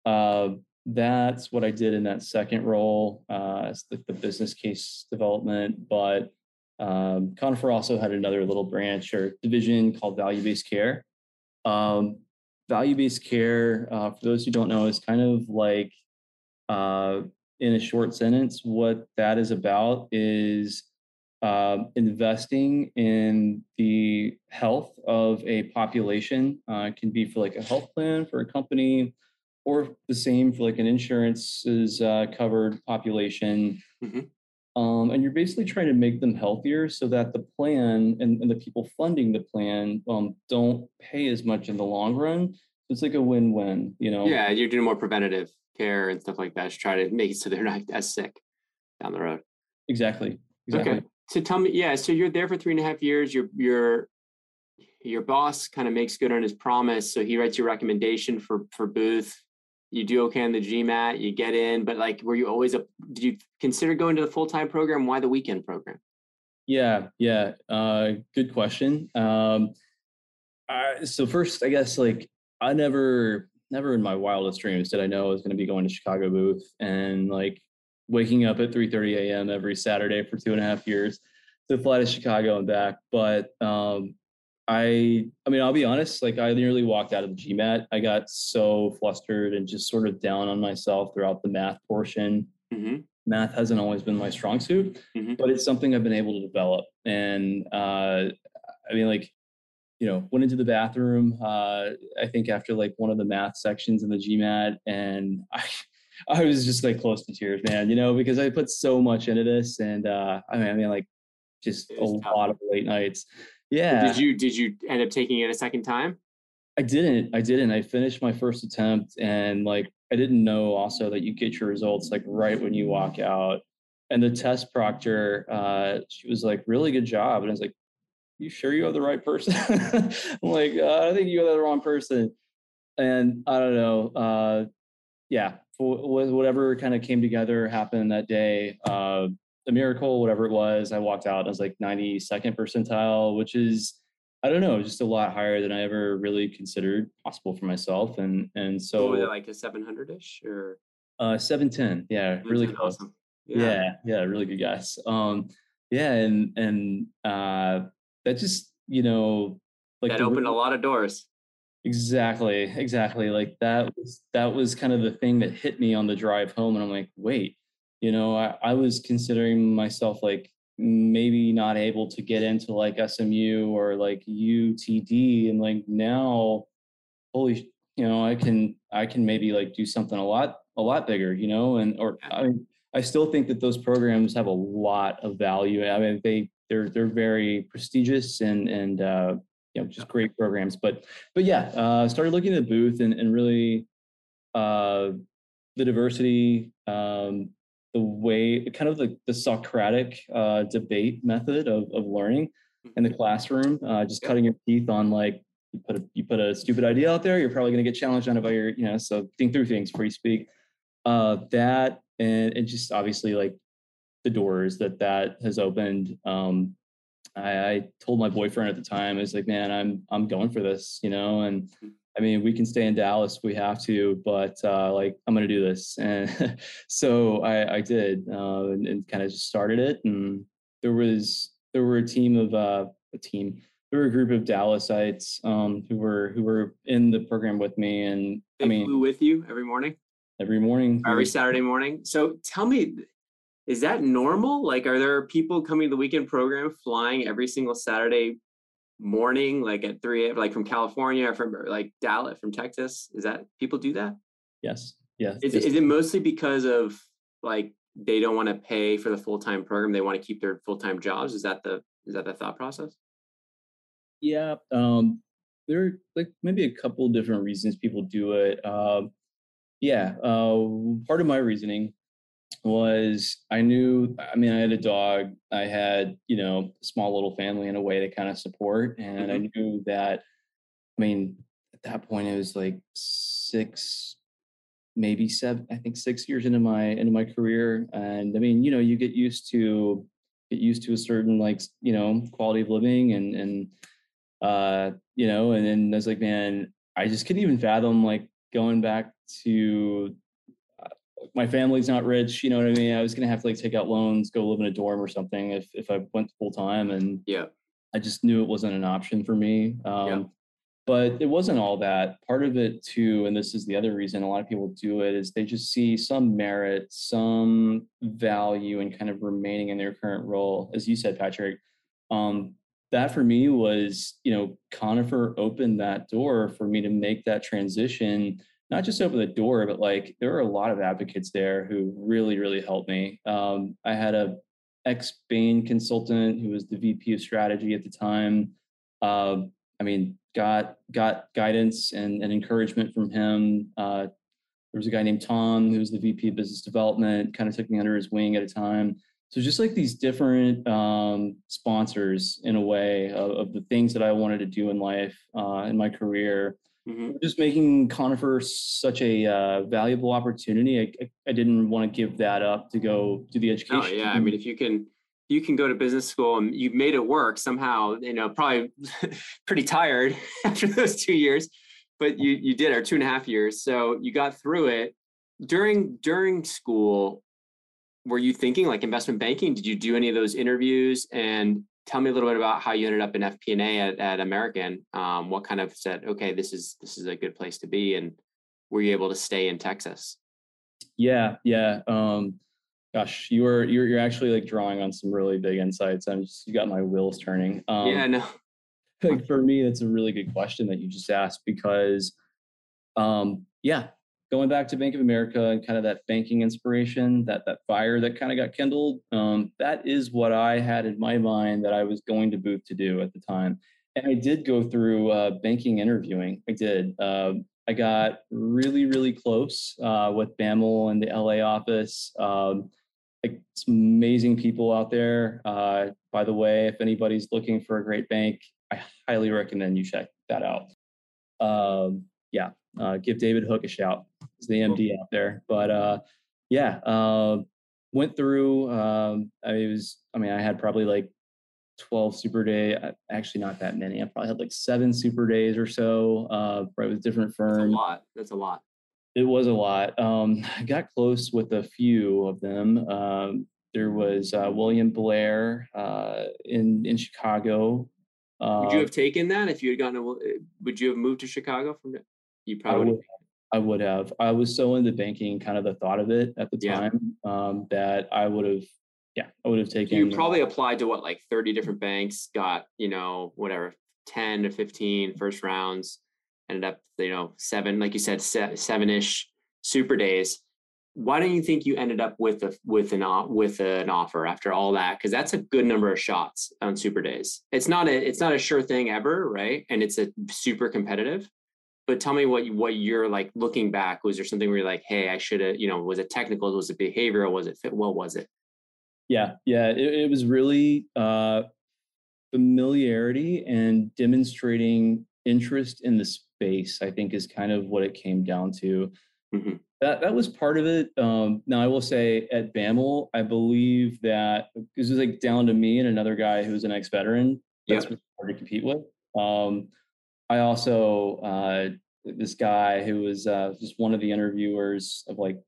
Uh, that's what I did in that second role, uh, as the, the business case development. But um, Conifer also had another little branch or division called value based care. Um, value-based care, uh, for those who don't know, is kind of like, uh, in a short sentence, what that is about is uh, investing in the health of a population. Uh, it can be for like a health plan for a company, or the same for like an insurance is uh, covered population. Mm-hmm. Um, and you're basically trying to make them healthier so that the plan and, and the people funding the plan um, don't pay as much in the long run. It's like a win-win, you know. Yeah, you're doing more preventative care and stuff like that to try to make it so they're not as sick down the road. Exactly. exactly. Okay. So tell me, yeah. So you're there for three and a half years. Your your your boss kind of makes good on his promise, so he writes your recommendation for for Booth you do okay on the GMAT, you get in, but like, were you always a did you consider going to the full time program? Why the weekend program? Yeah, yeah. Uh, good question. Um, I, so first, I guess like I never, never in my wildest dreams did I know I was going to be going to Chicago Booth and like waking up at 3:30 a.m. every Saturday for two and a half years to fly to Chicago and back. But um, I, I mean, I'll be honest. Like I nearly walked out of the GMAT. I got so flustered and just sort of down on myself throughout the math portion. Mm-hmm. Math hasn't always been my strong suit, mm-hmm. but it's something I've been able to develop. And uh, I mean, like you know, went into the bathroom, uh, I think after like one of the math sections in the GMAT and I, I was just like close to tears, man, you know, because I put so much into this and, uh, I mean, I mean, like just a tough. lot of late nights. Yeah. Did you, did you end up taking it a second time? I didn't, I didn't, I finished my first attempt and like, I didn't know also that you get your results like right when you walk out and the test proctor, uh, she was like, really good job. And I was like, you sure you have the right person? I'm like, uh, I think you have the wrong person. And I don't know. Uh, yeah, whatever kind of came together happened that day. Uh, a miracle, whatever it was. I walked out. I was like 92nd percentile, which is I don't know, just a lot higher than I ever really considered possible for myself. And and so it like a 700 ish or uh 710. Yeah, really close. Awesome. Yeah. yeah, yeah, really good guys. Um, yeah, and and uh that just you know like that opened a lot of doors exactly exactly like that was that was kind of the thing that hit me on the drive home and i'm like wait you know i, I was considering myself like maybe not able to get into like smu or like utd and like now holy you know i can i can maybe like do something a lot a lot bigger you know and or i mean i still think that those programs have a lot of value i mean they they're they're very prestigious and and uh, you know just great programs. But but yeah, uh, started looking at the booth and and really uh, the diversity, um, the way kind of the the Socratic uh, debate method of of learning in the mm-hmm. classroom, uh, just cutting your teeth on like you put a you put a stupid idea out there, you're probably going to get challenged on it by your you know so think through things before you speak. Uh, that and, and just obviously like the doors that that has opened. Um, I, I, told my boyfriend at the time, I was like, man, I'm I'm going for this, you know, and mm. I mean, we can stay in Dallas if we have to, but uh, like I'm gonna do this, and so I, I did, uh, and, and kind of just started it. And there was there were a team of uh, a team, there were a group of Dallasites um, who were who were in the program with me, and they I mean, flew with you every morning. Every morning, every Saturday morning. So tell me, is that normal? Like, are there people coming to the weekend program flying every single Saturday morning, like at three, like from California from like Dallas, from Texas? Is that people do that? Yes. Yeah. Is, is it mostly because of like they don't want to pay for the full time program? They want to keep their full time jobs. Is that the is that the thought process? Yeah. Um, there are like maybe a couple different reasons people do it. Um, yeah. Uh, part of my reasoning was I knew, I mean, I had a dog, I had, you know, a small little family in a way to kind of support. And mm-hmm. I knew that, I mean, at that point, it was like six, maybe seven, I think six years into my, into my career. And I mean, you know, you get used to, get used to a certain like, you know, quality of living and, and, uh, you know, and then I was like, man, I just couldn't even fathom like going back to my family's not rich, you know what I mean? I was gonna have to like take out loans, go live in a dorm or something if if I went full time. And yeah, I just knew it wasn't an option for me. Um, yeah. But it wasn't all that. Part of it too, and this is the other reason a lot of people do it, is they just see some merit, some value in kind of remaining in their current role. As you said, Patrick, um, that for me was, you know, Conifer opened that door for me to make that transition not just open the door, but like there were a lot of advocates there who really, really helped me. Um, I had a ex Bain consultant who was the VP of strategy at the time. Uh, I mean, got got guidance and, and encouragement from him. Uh, there was a guy named Tom who was the VP of business development, kind of took me under his wing at a time. So just like these different um, sponsors in a way of, of, the things that I wanted to do in life, uh, in my career, mm-hmm. just making Conifer such a uh, valuable opportunity. I, I didn't want to give that up to go do the education. Oh yeah, I mean, if you can, you can go to business school and you've made it work somehow. You know, probably pretty tired after those two years, but you you did, or two and a half years. So you got through it. During during school, were you thinking like investment banking? Did you do any of those interviews? And tell me a little bit about how you ended up in FP&A at, at American. Um, what kind of said, okay, this is this is a good place to be, and were you able to stay in Texas? Yeah, yeah. Um, gosh, you were you're you're actually like drawing on some really big insights. I'm just you got my wheels turning. Um, yeah, no. Like for me, it's a really good question that you just asked because, um, yeah, going back to Bank of America and kind of that banking inspiration, that that fire that kind of got kindled, um, that is what I had in my mind that I was going to Booth to do at the time. And I did go through uh, banking interviewing. I did. Uh, I got really, really close uh, with BAML and the LA office. Um, like some amazing people out there. Uh, by the way, if anybody's looking for a great bank, I highly recommend you check that out. Um, yeah, uh, give David Hook a shout. He's the MD out there. But uh, yeah, uh, went through. Um, I was. I mean, I had probably like 12 super day. Uh, actually, not that many. I probably had like seven super days or so. Uh, right with different firms. That's a lot. That's a lot. It was a lot. Um, I got close with a few of them. Um, there was uh, William Blair uh, in in Chicago. would you uh, have taken that if you had gotten? A, would you have moved to Chicago from? You probably I would, I would have. I was so into banking, kind of the thought of it at the yeah. time, um, that I would have. Yeah, I would have taken. You probably applied to what, like thirty different banks, got you know whatever, ten to 15 first rounds, ended up you know seven, like you said, seven ish super days. Why don't you think you ended up with a with an with an offer after all that? Because that's a good number of shots on super days. It's not a it's not a sure thing ever, right? And it's a super competitive but tell me what you, what you're like looking back. Was there something where you're like hey i should have you know was it technical? Was it behavioral? Was it fit? What was it? Yeah yeah it, it was really uh familiarity and demonstrating interest in the space i think is kind of what it came down to. Mm-hmm. that that was part of it um now i will say at baml i believe that this was like down to me and another guy who's an ex-veteran that's yep. hard to compete with um I also uh, this guy who was uh, just one of the interviewers of like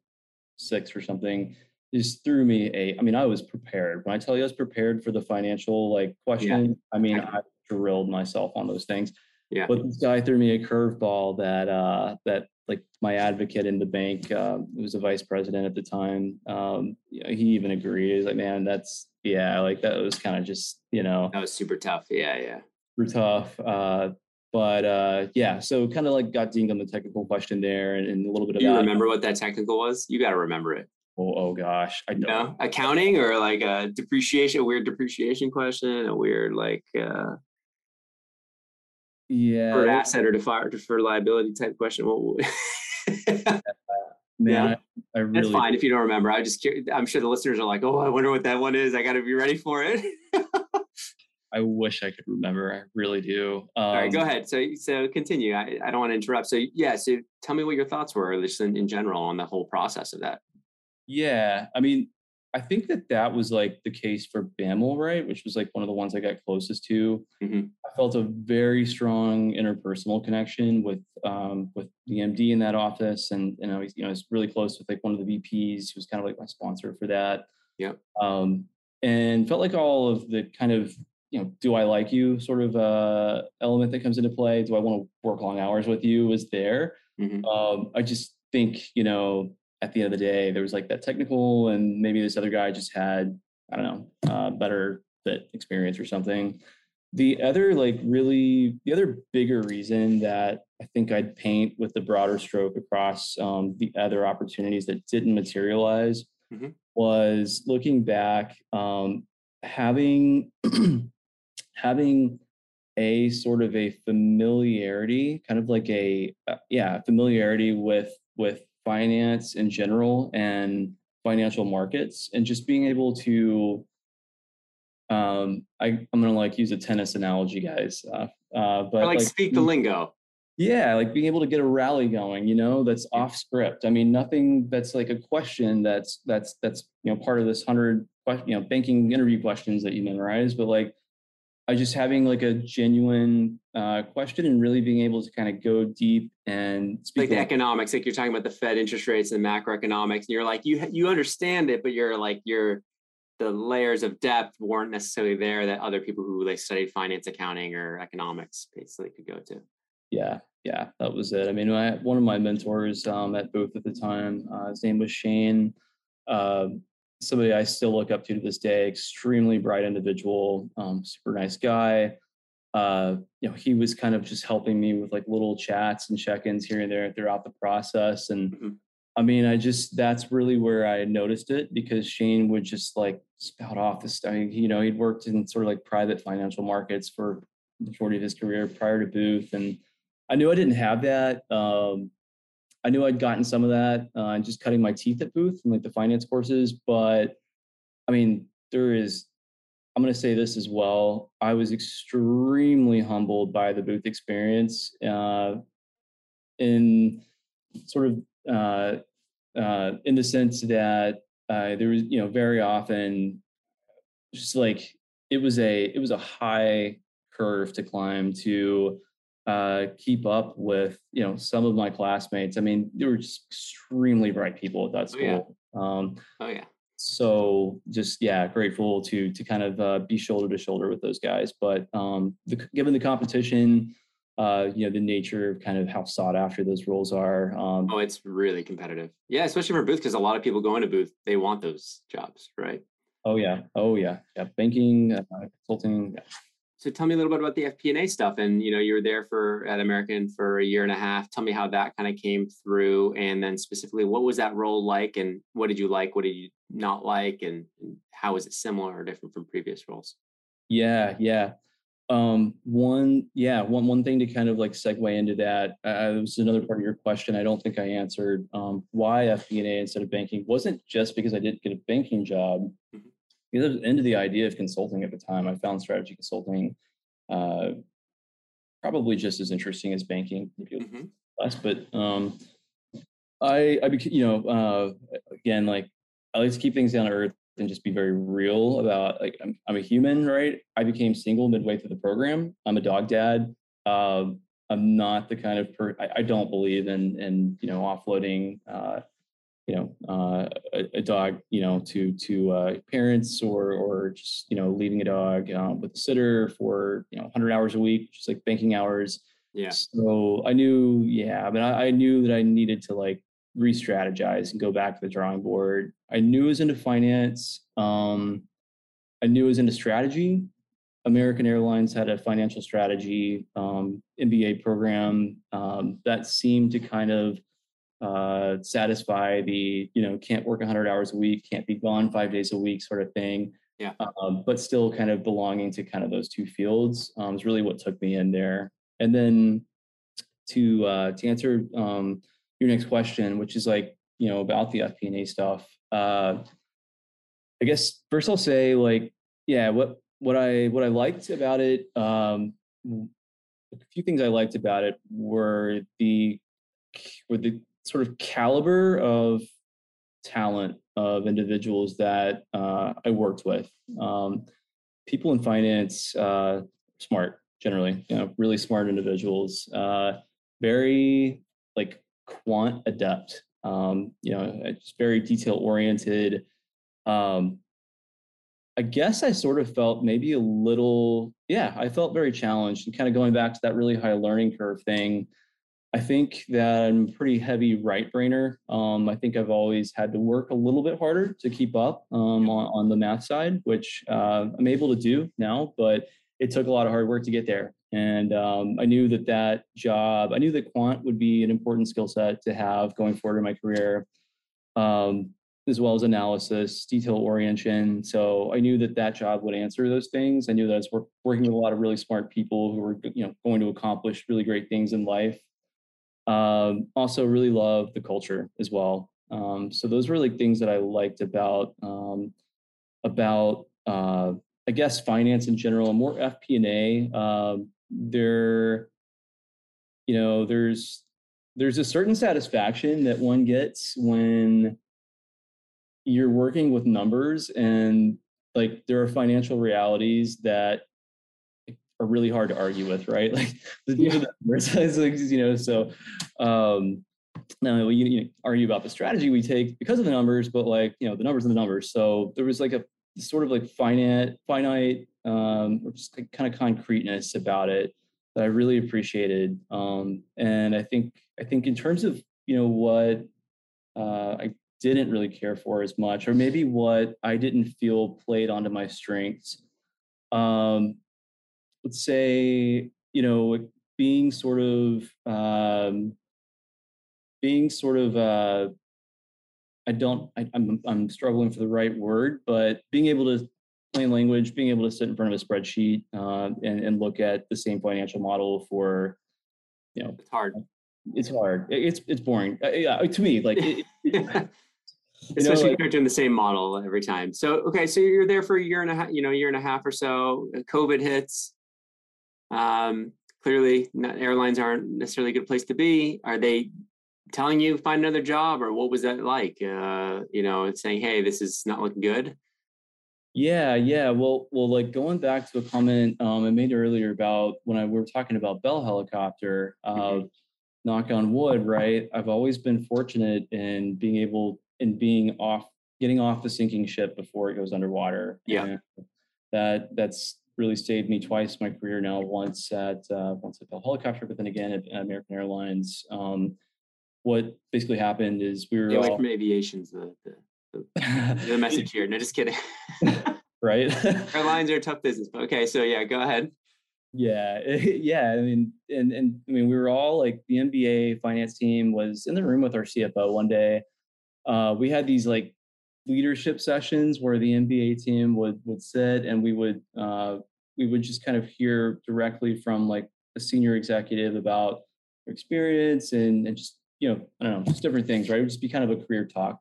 six or something just threw me a. I mean, I was prepared. When I tell you I was prepared for the financial like question, yeah. I mean, I drilled myself on those things. Yeah. But this guy threw me a curveball that uh, that like my advocate in the bank, uh, who was a vice president at the time, um, you know, he even agreed. He's like, man, that's yeah, like that was kind of just you know that was super tough. Yeah, yeah, super tough. Uh, but uh, yeah, so kind of like got dinged on the technical question there and, and a little bit of Do you remember what that technical was? You got to remember it. Oh, oh gosh, I don't. No? Accounting or like a depreciation, a weird depreciation question, a weird like uh yeah, for asset or deferred deferred liability type question. What? Man, yeah. I, I really That's fine if you don't remember. I just I'm sure the listeners are like, oh, I wonder what that one is. I got to be ready for it. I wish I could remember. I really do. Um, All right, go um, ahead. So, so continue. I, I don't want to interrupt. So, yeah. So, tell me what your thoughts were, just in, in general, on the whole process of that. Yeah, I mean, I think that that was like the case for BAML, right? Which was like one of the ones I got closest to. Mm-hmm. I felt a very strong interpersonal connection with um, with the MD in that office, and and I was you know I was really close with like one of the VPs who was kind of like my sponsor for that. Yeah. Um, and felt like all of the kind of you know, do I like you sort of uh, element that comes into play. Do I want to work long hours with you? Was there? Mm-hmm. Um, I just think you know at the end of the day there was like that technical and maybe this other guy just had I don't know uh, better fit experience or something. The other like really the other bigger reason that I think I'd paint with the broader stroke across um, the other opportunities that didn't materialize mm-hmm. was looking back um, having having a sort of a familiarity, kind of like a uh, yeah familiarity with with finance in general and financial markets, and just being able to. Um, I I'm gonna like use a tennis analogy, guys. Uh, uh, but like, like speak the lingo. yeah, like being able to get a rally going, you know, that's off script. I mean, nothing that's like a question that's that's that's you know part of this hundred you know banking interview questions that you memorize, but like I just having like a genuine uh, question and really being able to kind of go deep and speak like the economics, like you're talking about the Fed interest rates and macroeconomics, and you're like you you understand it, but you're like you're the layers of depth weren't necessarily there that other people who like studied finance, accounting, or economics basically could go to yeah, yeah, that was it. I mean, my, one of my mentors um, at Booth at the time, uh, his name was Shane. Uh, somebody I still look up to to this day. Extremely bright individual, um, super nice guy. Uh, you know, he was kind of just helping me with like little chats and check-ins here and there throughout the process. And mm-hmm. I mean, I just that's really where I noticed it because Shane would just like spout off this. I mean, you know, he'd worked in sort of like private financial markets for the majority of his career prior to Booth, and I knew I didn't have that. Um, I knew I'd gotten some of that uh, just cutting my teeth at Booth and like the finance courses. But I mean, there is, I'm going to say this as well. I was extremely humbled by the Booth experience uh, in sort of uh, uh, in the sense that uh, there was, you know, very often just like it was a it was a high curve to climb to uh, keep up with you know some of my classmates. I mean, they were just extremely bright people at that school. Oh yeah. Um, oh, yeah. So just yeah, grateful to to kind of uh, be shoulder to shoulder with those guys. But um, the, given the competition, uh, you know, the nature of kind of how sought after those roles are. Um, oh, it's really competitive. Yeah, especially for Booth because a lot of people go into Booth, they want those jobs, right? Oh yeah, oh yeah, yeah. Banking, uh, consulting. Yeah so tell me a little bit about the FP&A stuff. And you know, you were there for at American for a year and a half. Tell me how that kind of came through, and then specifically, what was that role like, and what did you like, what did you not like, and, and how was it similar or different from previous roles? Yeah, yeah. Um, one, yeah, one one thing to kind of like segue into that. Uh, was another part of your question. I don't think I answered. Um, why FP&A instead of banking wasn't just because I didn't get a banking job. Mm-hmm was into the idea of consulting at the time. I found strategy consulting uh, probably just as interesting as banking, maybe mm-hmm. less. But um, I, I, you know, uh, again, like I like to keep things down to earth and just be very real about like I'm, I'm a human, right? I became single midway through the program. I'm a dog dad. Uh, I'm not the kind of per. I, I, don't believe in in you know offloading uh, you know uh, a, a, dog you know to to uh, parents or or just you know leaving a dog um, with a sitter for you know 100 hours a week just like banking hours. Yeah. So i knew yeah i mean i, I knew that i needed to like re-strategize and go back to the drawing board. I knew it was into finance um, i knew it was into strategy. American airlines had a financial strategy um, mba program um, that seemed to kind of uh, satisfy the you know can't work 100 hours a week can't be gone five days a week sort of thing. Yeah. Um, but still kind of belonging to kind of those two fields um, is really what took me in there. And then to uh, to answer um, your next question which is like you know about the fp&a stuff uh, i guess first i'll say like yeah what what i what i liked about it um, a few things i liked about it were the were the sort of caliber of talent of individuals that uh, I worked with. Um, people in finance, uh, smart generally, you know, really smart individuals, uh, very like quant adept, um, you know, just very detail oriented. Um, I guess I sort of felt maybe a little, yeah, I felt very challenged and kind of going back to that really high learning curve thing. I think that I'm a pretty heavy right brainer. Um, I think I've always had to work a little bit harder to keep up um, on, on, the math side, which uh, I'm able to do now, but it took a lot of hard work to get there. And um, I knew that that job, I knew that quant would be an important skill set to have going forward in my career, um, as well as analysis, detail orientation. So I knew that that job would answer those things. I knew that I was work, working with a lot of really smart people who were, you know, going to accomplish really great things in life um, also, really love the culture as well. Um, so those were like things that I liked about um, about uh, I guess finance in general, more FP&A. Um, there, you know, there's there's a certain satisfaction that one gets when you're working with numbers and like there are financial realities that are really hard to argue with, right? Like the, yeah. the you know, so um now you, you argue about the strategy we take because of the numbers, but like, you know, the numbers are the numbers. So there was like a sort of like finite, finite, um, or just like kind of concreteness about it that I really appreciated. Um, and I think, I think in terms of, you know, what uh, I didn't really care for as much, or maybe what I didn't feel played onto my strengths. Um, let's say, you know, being sort of, um, being sort of, uh, I don't, I, I'm, I'm struggling for the right word, but being able to plain language, being able to sit in front of a spreadsheet uh, and, and look at the same financial model for, you know, it's hard. It's hard. It's it's boring. Uh, yeah, to me, like it, it, especially know, like, you're doing the same model every time. So okay, so you're there for a year and a half, you know, a year and a half or so. Uh, COVID hits. Um, clearly, not, airlines aren't necessarily a good place to be. Are they telling you find another job, or what was that like? Uh, you know, saying, "Hey, this is not looking good." Yeah, yeah. Well, well, like going back to a comment um, I made earlier about when I we were talking about Bell helicopter. Uh, mm-hmm. Knock on wood, right? I've always been fortunate in being able in being off, getting off the sinking ship before it goes underwater. Yeah, and that that's really saved me twice my career now. Once at uh, once at Bell Helicopter, but then again at, at American Airlines. Um, what basically happened is we were Get away all, from aviation's the, the the message here. No, just kidding. right. Airlines are a tough business, but okay. So yeah, go ahead. Yeah, yeah. I mean, and and I mean, we were all like the MBA finance team was in the room with our CFO one day. Uh, we had these like leadership sessions where the MBA team would would sit and we would uh, we would just kind of hear directly from like a senior executive about their experience and and just you know I don't know just different things right it would just be kind of a career talk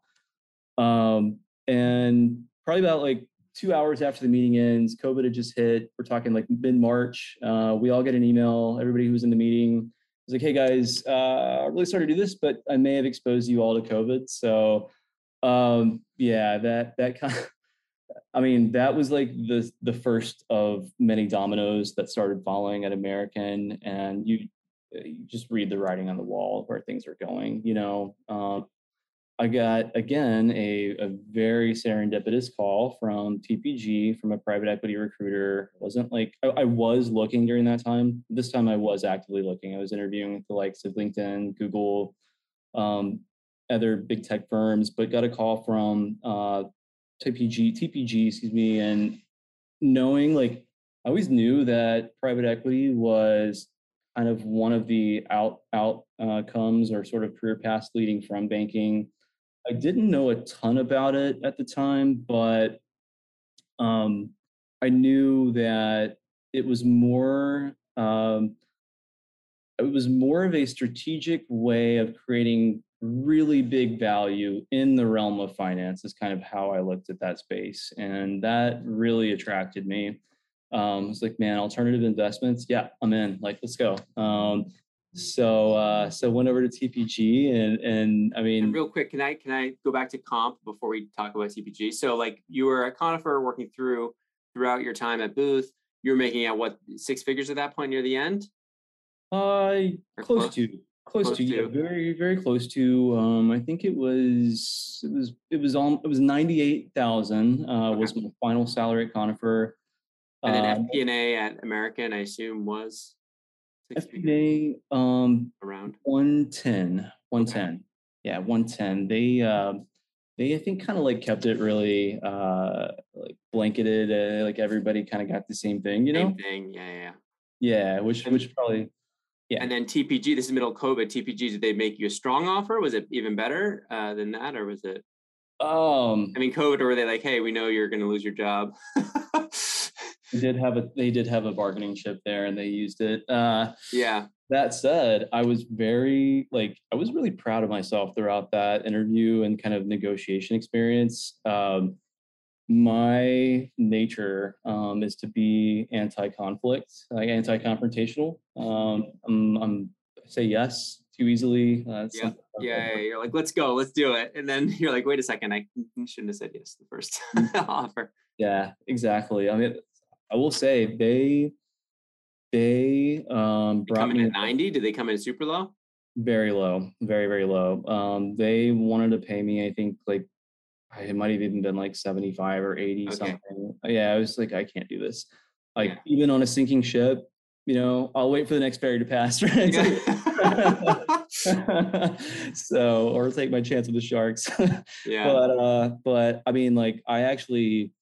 um, and probably about like two hours after the meeting ends, COVID had just hit. We're talking like mid March. Uh, we all get an email. Everybody who's in the meeting is like, "Hey guys, uh, I really sorry to do this, but I may have exposed you all to COVID." So, um, yeah, that that kind. Of, I mean, that was like the the first of many dominoes that started falling at American, and you you just read the writing on the wall where things are going. You know, um, I got again a, a very serendipitous call from TPG from a private equity recruiter. It wasn't like I, I, was looking during that time. This time I was actively looking. I was interviewing with the likes of LinkedIn, Google, um, other big tech firms, but got a call from uh, TPG, TPG, excuse me, and knowing like I always knew that private equity was kind of one of the out outcomes uh, or sort of career paths leading from banking. I didn't know a ton about it at the time, but um, I knew that it was more um, it was more of a strategic way of creating really big value in the realm of finance is kind of how I looked at that space. And that really attracted me. Um, it's like, man, alternative investments. Yeah, I'm in. Like, let's go. Um, so uh, so went over to TPG and and I mean and real quick, can I can I go back to comp before we talk about TPG? So like you were at Conifer working through throughout your time at Booth, you were making at what six figures at that point near the end? Uh close, close, to close, close to, to, yeah, very very close to. Um, I think it was it was it was on it was ninety eight thousand uh, okay. was my final salary at Conifer. And then uh, FP&A at American, I assume was FP&A um around 110, 110. Okay. Yeah, 110. They uh, they I think kind of like kept it really uh like blanketed uh, like everybody kind of got the same thing, you know? Same thing. Yeah, yeah. Yeah, which which probably yeah. And then TPG, this is middle COVID. TPG, did they make you a strong offer? Was it even better uh, than that, or was it? Um, I mean, COVID, or were they like, "Hey, we know you're going to lose your job"? They did have a they did have a bargaining chip there, and they used it. Uh, yeah. That said, I was very like I was really proud of myself throughout that interview and kind of negotiation experience. Um, my nature um, is to be anti-conflict, like anti-confrontational. Um, I'm, I'm say yes too easily. Uh, yeah. yeah, yeah, you're like, let's go, let's do it, and then you're like, wait a second, I shouldn't have said yes the first mm. offer. Yeah, exactly. I mean, I will say they they um brought me at 90. Did they come in super low? Very low, very very low. Um, they wanted to pay me, I think, like it might have even been like 75 or 80 okay. something. Yeah, I was like, I can't do this. Like yeah. even on a sinking ship, you know, I'll wait for the next ferry to pass. Right? so, or take my chance with the sharks. yeah. But, uh, but I mean, like, I actually,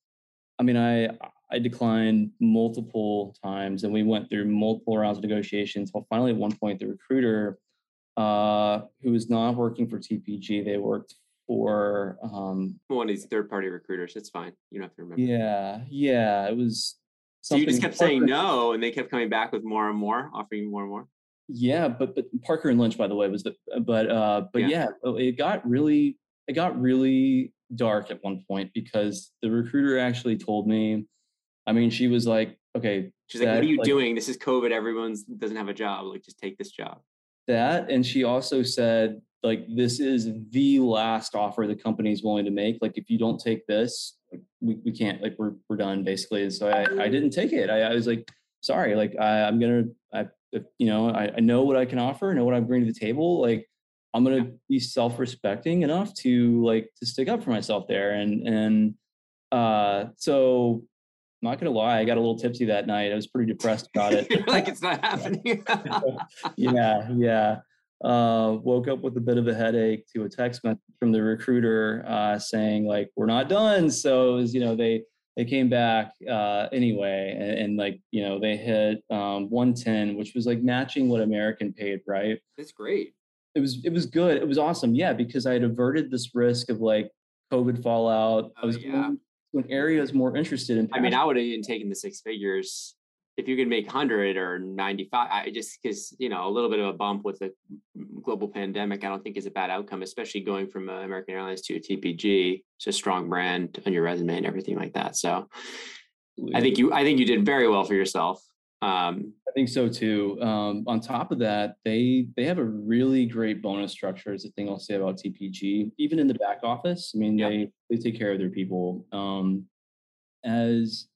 I mean, I, I declined multiple times and we went through multiple rounds of negotiations. Well, finally, at one point, the recruiter, uh, who was not working for TPG, they worked for um, one of these third party recruiters. It's fine. You don't have to remember. Yeah. Yeah. It was, so you just kept saying no, and they kept coming back with more and more, offering more and more. Yeah, but but Parker and Lynch, by the way, was the but uh but yeah. yeah, it got really it got really dark at one point because the recruiter actually told me. I mean, she was like, "Okay." She's like, "What are you like, doing? This is COVID. Everyone's doesn't have a job. Like, just take this job." That, and she also said, "Like, this is the last offer the company's willing to make. Like, if you don't take this, we, we can't like we're we're done basically. And so I I didn't take it. I, I was like, sorry, like I, I'm gonna I you know I, I know what I can offer, know what I'm bringing to the table. Like I'm gonna be self-respecting enough to like to stick up for myself there. And and uh so I'm not gonna lie, I got a little tipsy that night. I was pretty depressed about it. like it's not happening. yeah, yeah uh, woke up with a bit of a headache to a text message from the recruiter uh, saying like we're not done. So it was you know they they came back uh, anyway and, and, like you know they hit um, 110 which was like matching what american paid right? That's great. It was it was good. It was awesome. Yeah because i had averted this risk of like covid fallout. Oh, i was yeah. going to an area I was more interested in i mean i would have even taken the six figures if you can make 100 or 95 i just because you know a little bit of a bump with the global pandemic i don't think is a bad outcome especially going from uh, american airlines to a tpg it's a strong brand on your resume and everything like that so i think you i think you did very well for yourself um, i think so too um, on top of that they they have a really great bonus structure is the thing i'll say about tpg even in the back office i mean yeah. they they take care of their people um, as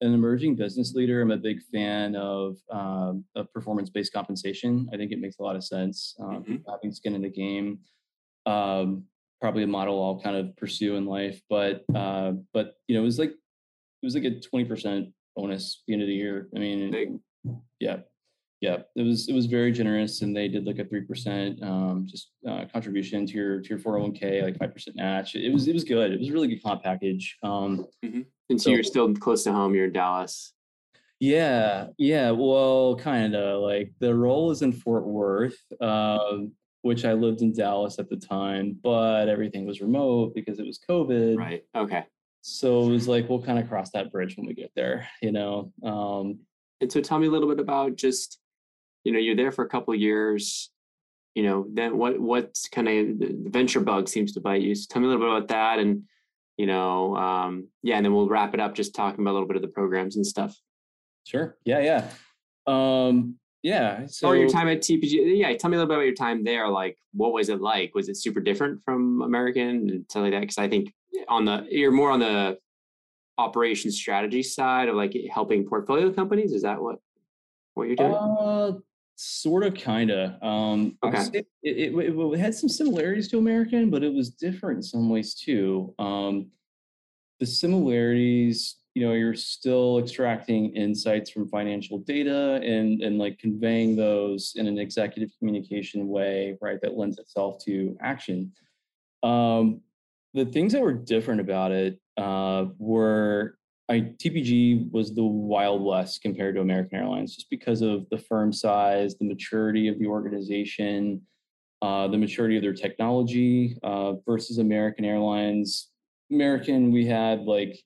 an emerging business leader, I'm a big fan of, um, of performance-based compensation. I think it makes a lot of sense. Um, mm-hmm. Having skin in the game, um, probably a model I'll kind of pursue in life. But uh, but you know, it was like it was like a 20% bonus at the end of the year. I mean, big. yeah, yeah, it was it was very generous, and they did like a three percent um, just uh, contribution to your to your 401k, like five percent match. It was it was good. It was a really good comp package. Um, mm-hmm. And so, so, you're still close to home. You're in Dallas. Yeah, yeah. Well, kind of like the role is in Fort Worth, um, which I lived in Dallas at the time, but everything was remote because it was COVID. Right. Okay. So it was like we'll kind of cross that bridge when we get there, you know. Um, and so, tell me a little bit about just you know you're there for a couple of years you know then what what's kind of the venture bug seems to bite you. So tell me a little bit about that and you know um, yeah and then we'll wrap it up just talking about a little bit of the programs and stuff. Sure. Yeah yeah. Um yeah so or your time at tpg yeah tell me a little bit about your time there like what was it like? Was it super different from american and stuff like that? Because i think on the you're more on the operation strategy side of like helping portfolio companies is that what what you're doing? Uh, Sort of, kind of. Um, okay. It, it, it, it, had some similarities to American, but it was different in some ways too. Um, the similarities, you know, you're still extracting insights from financial data and and like conveying those in an executive communication way, right? That lends itself to action. Um, the things that were different about it uh, were I, TPG was the Wild West compared to American Airlines, just because of the firm size, the maturity of the organization, uh, the maturity of their technology uh, versus American Airlines. American, we had like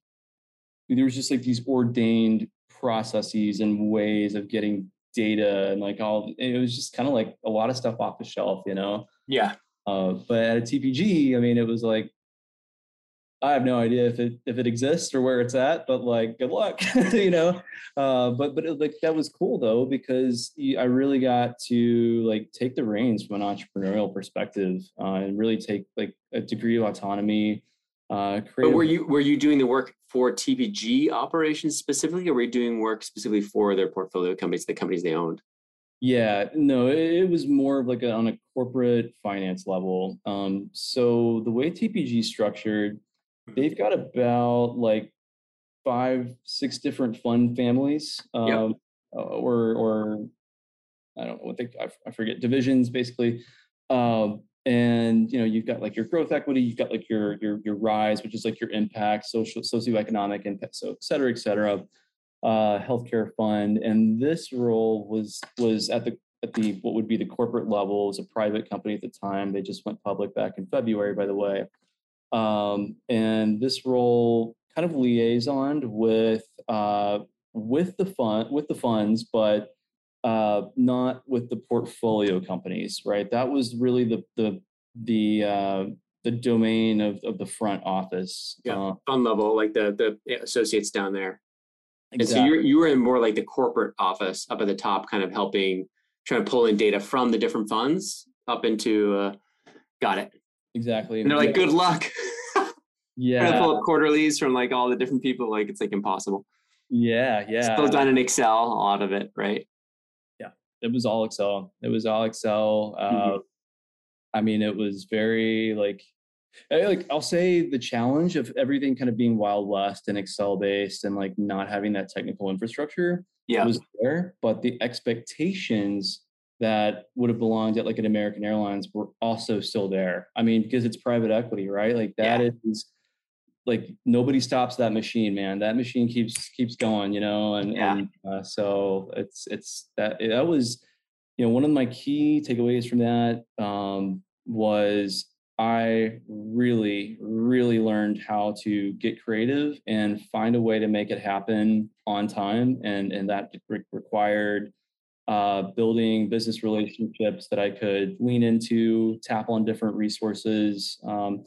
there was just like these ordained processes and ways of getting data and like all. It was just kind of like a lot of stuff off the shelf, you know. Yeah. Uh, but at a TPG, I mean, it was like I have no idea if it if it exists or where it's at, but like, good luck, you know. Uh, but but it, like that was cool though because I really got to like take the reins from an entrepreneurial perspective uh, and really take like a degree of autonomy. Uh, but were you were you doing the work for TPG operations specifically, or were you doing work specifically for their portfolio companies, the companies they owned? Yeah, no, it, was more of like a, on a corporate finance level. Um, so the way TPG structured. They've got about like five, six different fund families, um, yep. or or I don't know what they I, I forget divisions basically. Um, and you know you've got like your growth equity, you've got like your your your rise, which is like your impact, social socioeconomic impact, so et cetera, et cetera uh, healthcare fund, and this role was was at the at the what would be the corporate level. It was a private company at the time. They just went public back in February, by the way. Um, and this role kind of liaisoned with uh, with the fund with the funds, but uh, not with the portfolio companies. Right, that was really the the the uh, the domain of, of the front office. Yeah, uh, fund level, like the the associates down there. Exactly. And so you're you were in more like the corporate office up at the top, kind of helping trying to pull in data from the different funds up into uh, got it. Exactly. And they're like, good luck. yeah. pull up quarterlies from like all the different people, like it's like impossible. Yeah, yeah. Still done in Excel, a lot of it, right? Yeah. It was all Excel. It was all Excel. Uh, mm-hmm. I mean, it was very like I, like I'll say the challenge of everything kind of being Wild West and Excel based and like not having that technical infrastructure yeah. was there, but the expectations that would have belonged at like an American Airlines were also still there. I mean, because it's private equity, right? Like that yeah. is like nobody stops that machine, man. That machine keeps keeps going, you know. And, yeah. and uh, so it's it's that that was, you know, one of my key takeaways from that um, was I really, really learned how to get creative and find a way to make it happen on time. And, and that re- required uh, building business relationships that I could lean into, tap on different resources um,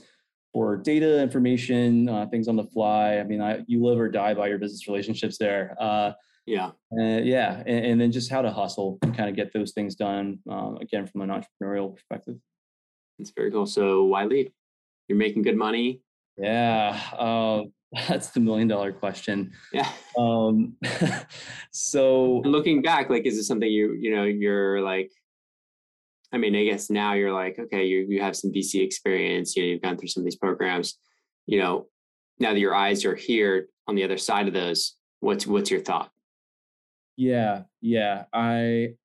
for data, information, uh, things on the fly. I mean, I, you live or die by your business relationships there. Uh, yeah. Uh, yeah. And, and, then just how to hustle and kind of get those things done, um, again, from an entrepreneurial perspective. It's very cool. So why leave? You're making good money. Yeah, uh, that's the million dollar question. Yeah. Um, so and looking back, like, is this something you you know you're like? I mean, I guess now you're like, okay, you you have some VC experience. You know, you've gone through some of these programs. You know, now that your eyes are here on the other side of those, what's what's your thought? Yeah, yeah. I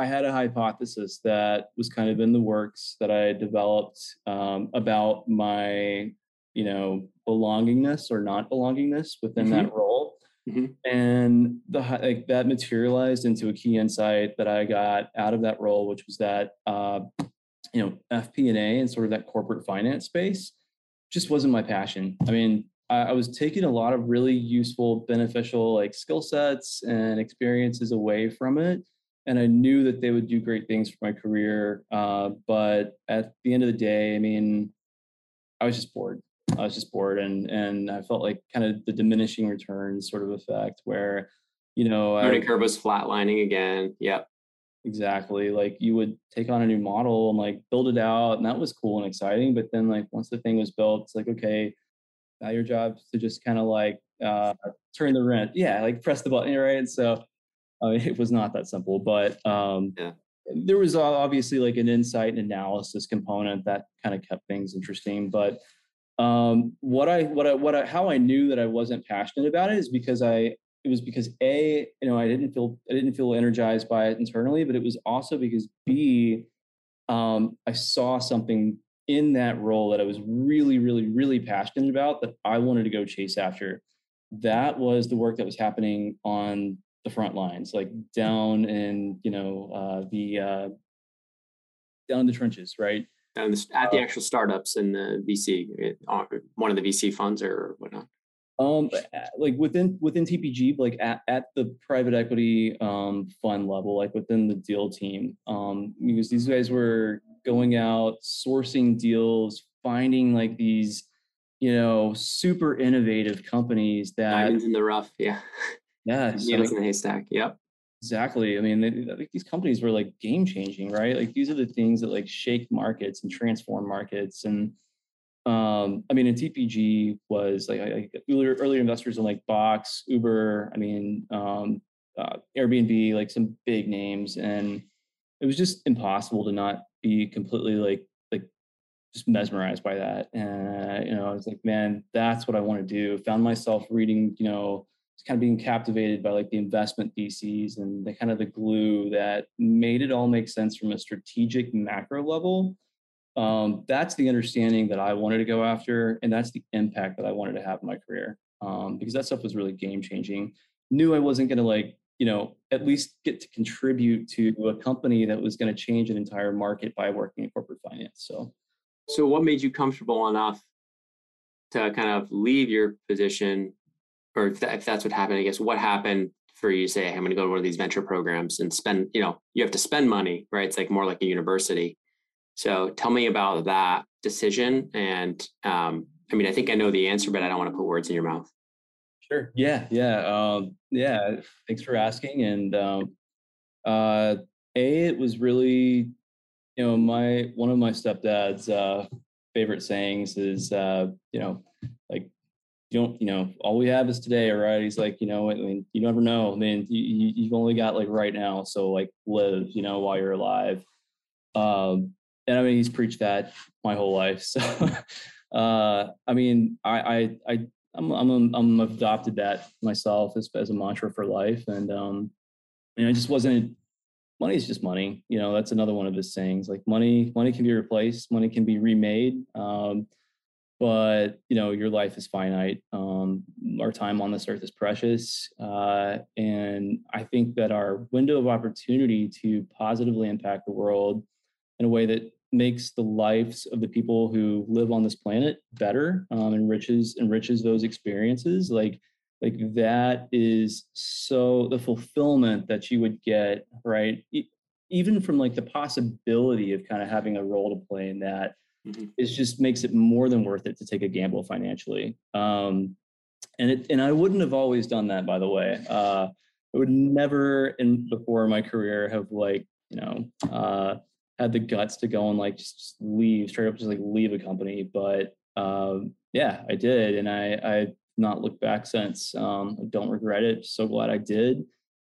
I had a hypothesis that was kind of in the works that I developed um, about my, you know, belongingness or not belongingness within mm-hmm. that role. Mm-hmm. And the like that materialized into a key insight that I got out of that role, which was that uh, you know FP&A and sort of that corporate finance space just wasn't my passion. I mean, I, I was taking a lot of really useful, beneficial like skill sets and experiences away from it and I knew that they would do great things for my career. Uh, but at the end of the day, I mean, I was just bored. I was just bored, and and I felt like kind of the diminishing returns sort of effect, where you know, learning curve was flatlining again. Yep. Exactly. Like you would take on a new model and like build it out, and that was cool and exciting. But then, like once the thing was built, it's like okay, now your job is to just kind of like uh, turn the rent. Yeah, like press the button, right? And so uh, it was not that simple, but um, yeah. there was obviously like an insight and analysis component that kind of kept things interesting. But um, what I what I what I how I knew that I wasn't passionate about it is because I it was because a you know I didn't feel I didn't feel energized by it internally, but it was also because b um, I saw something in that role that I was really really really passionate about that I wanted to go chase after. That was the work that was happening on the front lines, like down in you know uh, the uh, down in the trenches, right? The, at the uh, actual startups in the VC, uh, one of the VC funds or whatnot. Um, like within within TPG, like at, at the private equity um, fund level, like within the deal team, um, because these guys were going out sourcing deals, finding like these you know, super innovative companies that diamonds in the rough. Yeah. Yeah. Needles in the haystack. Yep. Exactly. I mean, they, like these companies were like game changing, right? Like these are the things that like shake markets and transform markets. And um, I mean, and TPG was like, earlier, earlier investors in like Box, Uber. I mean, um, uh, Airbnb, like some big names, and it was just impossible to not be completely like like just mesmerized by that. And you know, I was like, man, that's what I want to do. Found myself reading, you know kind of being captivated by like the investment theses and the kind of the glue that made it all make sense from a strategic macro level. Um, that's the understanding that I wanted to go after, and that's the impact that I wanted to have in my career. Um, because that stuff was really game changing. Knew I wasn't going to like you know at least get to contribute to a company that was going to change an entire market by working in corporate finance. So, so what made you comfortable enough to kind of leave your position or if, that, if that's what happened, I guess what happened for you to say, hey, I'm going to go to one of these venture programs and spend, you know, you have to spend money, right? It's like more like a university. So tell me about that decision. And um, I mean, I think I know the answer, but I don't want to put words in your mouth. Sure. Yeah. Yeah. Um, yeah. Thanks for asking. And um, uh, a, it was really, you know, my one of my stepdad's uh, favorite sayings is, uh, you know, you don't, you know, all we have is today, right? He's like, you know, I mean, you never know. I mean, you, you've only got like right now. So like live, you know, while you're alive. Um, and I mean, he's preached that my whole life. So, uh, I mean, I, I, I, I'm, I'm, I'm adopted that myself as, as a mantra for life. And, um, and I just wasn't, money is just money. You know, that's another one of his sayings, like money, money can be replaced, money can be remade. Um, but you know your life is finite um, our time on this earth is precious uh, and i think that our window of opportunity to positively impact the world in a way that makes the lives of the people who live on this planet better um, enriches enriches those experiences like like that is so the fulfillment that you would get right? Even from like the possibility of kind of having a role to play in that mm-hmm. it just makes it more than worth it to take a gamble financially. Um, and it, and I wouldn't have always done that, by the way. Uh, I would never, in before my career, have like you know uh, had the guts to go and like just leave straight up, just like leave a company. But um, yeah, I did, and I I not looked back since. Um, I don't regret it. So glad I did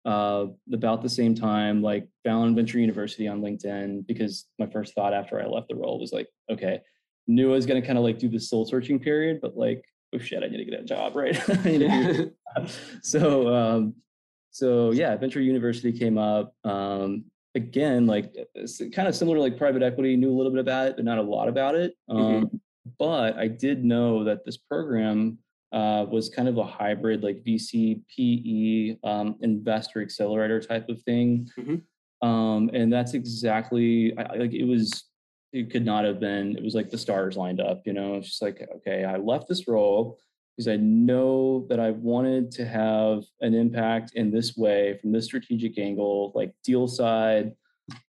uh, about the same time, like found Venture University on LinkedIn because my first thought after I left the role was like, okay, knew I was going to kind of like do the soul searching period, but like, oh shit, I need to get a job, right? so, um, so yeah, Venture University came up. Um, again, like kind of similar to like private equity, knew a little bit about it, but not a lot about it. Mm-hmm. Um, mm-hmm. But I did know that this program uh, was kind of a hybrid like VC PE um, investor accelerator type of thing. Mm-hmm. Um, and that's exactly I, like it was. It could not have been. It was like the stars lined up. You know, it's just like okay, I left this role because I know that I wanted to have an impact in this way from this strategic angle, like deal side.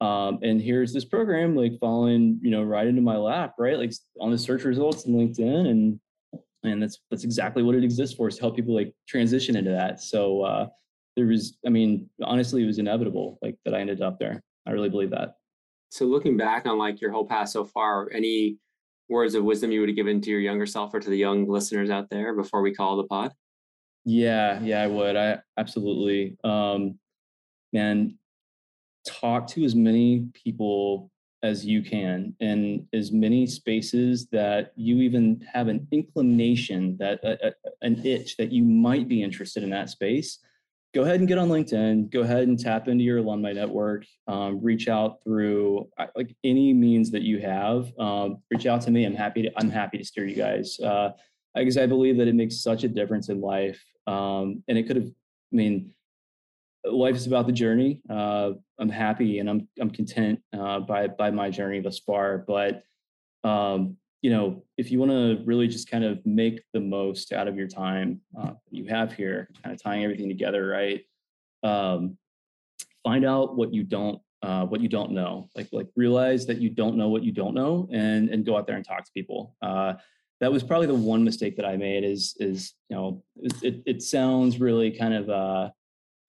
Um, and here's this program like falling, you know, right into my lap, right? Like on the search results in LinkedIn, and and that's that's exactly what it exists for is to help people like transition into that. So uh there was i mean honestly it was inevitable like that i ended up there. I really believe that. So looking back on like your whole past so far any words of wisdom you would have given to your younger self or to the young listeners out there before we call the pod? Yeah yeah i would. I absolutely. Um man talk to as many people as you can in as many spaces that you even have an inclination that uh, uh, an itch that you might be interested in that space go ahead and get on linkedin go ahead and tap into your alumni network um, reach out through like any means that you have um, reach out to me. I'm happy to i'm happy to steer you guys. Uh, because i believe that it makes such a difference in life um, and it could have i mean life is about the journey. Uh, I'm happy and I'm I'm content uh, by by my journey thus far. But um, you know, if you want to really just kind of make the most out of your time uh, you have here, kind of tying everything together, right? Um, find out what you don't uh, what you don't know. Like like realize that you don't know what you don't know, and and go out there and talk to people. Uh, that was probably the one mistake that I made is is you know it it sounds really kind of uh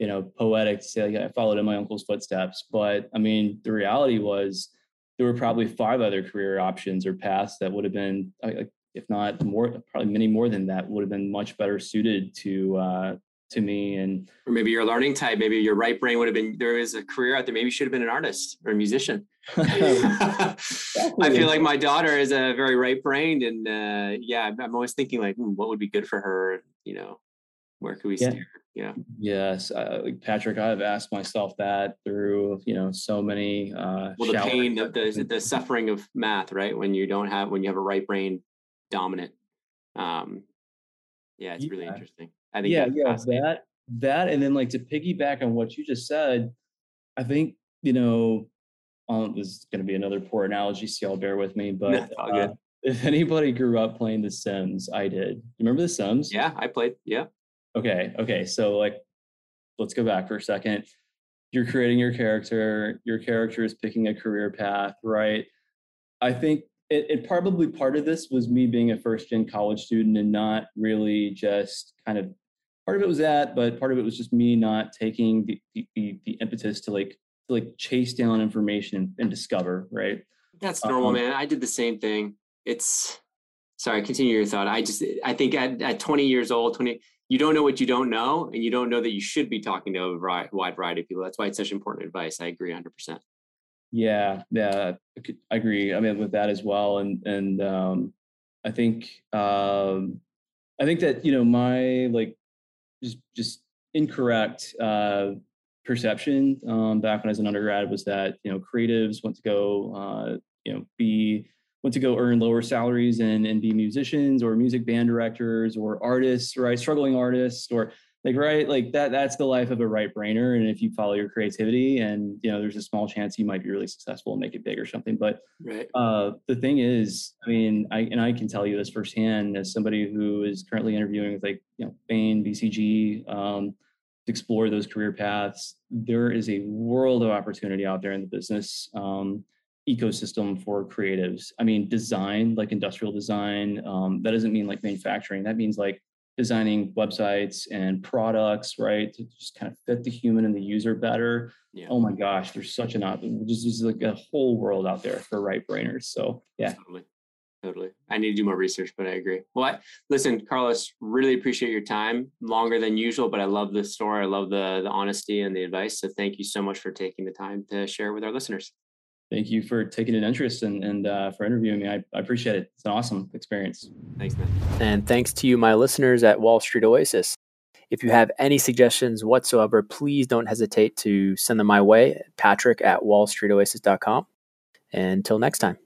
you know poetic to say like I followed in my uncle's footsteps, but I mean the reality was there were probably five other career options or paths that would have been if not more probably many more than that would have been much better suited to uh to me. And or maybe your learning type maybe your right brain would have been there is a career out there. Maybe you should have been an artist or a musician. I feel like my daughter is a very right brained and uh, yeah i'm always thinking like hmm, what would be good for her? You know where could we yeah. steer yeah yes uh, patrick i've asked myself that through you know so many uh well the pain of the the suffering of math right when you don't have when you have a right brain dominant um yeah it's yeah. really interesting I think yeah, yeah, that that, and then like to piggyback on what you just said, I think you know, um, this is going to be another poor analogy, so y'all bear with me, but uh, if anybody grew up playing The Sims, I did. You remember The Sims? Yeah, I played. Yeah. Okay. Okay. So like, let's go back for a second. You're creating your character. Your character is picking a career path, right? I think it, it, probably part of this was me being a first gen college student and not really just kind of part of it was that, but part of it was just me not taking the the, the impetus to like to like chase down information and, and discover. Right. That's normal, um, man. I did the same thing. It's sorry. Continue your thought. I just I think at at 20 years old, 20 you don't know what you don't know, and you don't know that you should be talking to a wide variety of people. That's why it's such important advice. I agree 100. percent Yeah, yeah, I agree. I mean, with that as well, and and um, I think um, I think that you know my like just just incorrect uh, perception um, back when I was an undergrad was that you know creatives want to go uh, you know be want to go earn lower salaries and and be musicians or music band directors or artists right? Struggling artists or like right? Like that that's the life of a right brainer and if you follow your creativity and you know there's a small chance you might be really successful and make it big or something. But right. uh, the thing is i mean i and i can tell you this firsthand as somebody who is currently interviewing with like you know bain bcg um, to explore those career paths there is a world of opportunity out there in the business. Um, ecosystem for creatives i mean design like industrial design um, that doesn't mean like manufacturing that means like designing websites and products, right? To just kind of fit the human and the user better. Yeah. Oh my gosh, there's such an option. Just there's like a whole world out there for right brainers. So yeah. Totally. Totally. I need to do more research, but I agree. Well, I, listen, Carlos, really appreciate your time. Longer than usual, but I love the story. I love the the honesty and the advice. So thank you so much for taking the time to share with our listeners thank you for taking an interest and, and uh, for interviewing me. I, I, appreciate it. It's an awesome experience. Thanks, man. And thanks to you, my listeners at Wall Street Oasis. If you have any suggestions whatsoever, please don't hesitate to send them my way, patrick at wallstreetoasis.com. Until next time.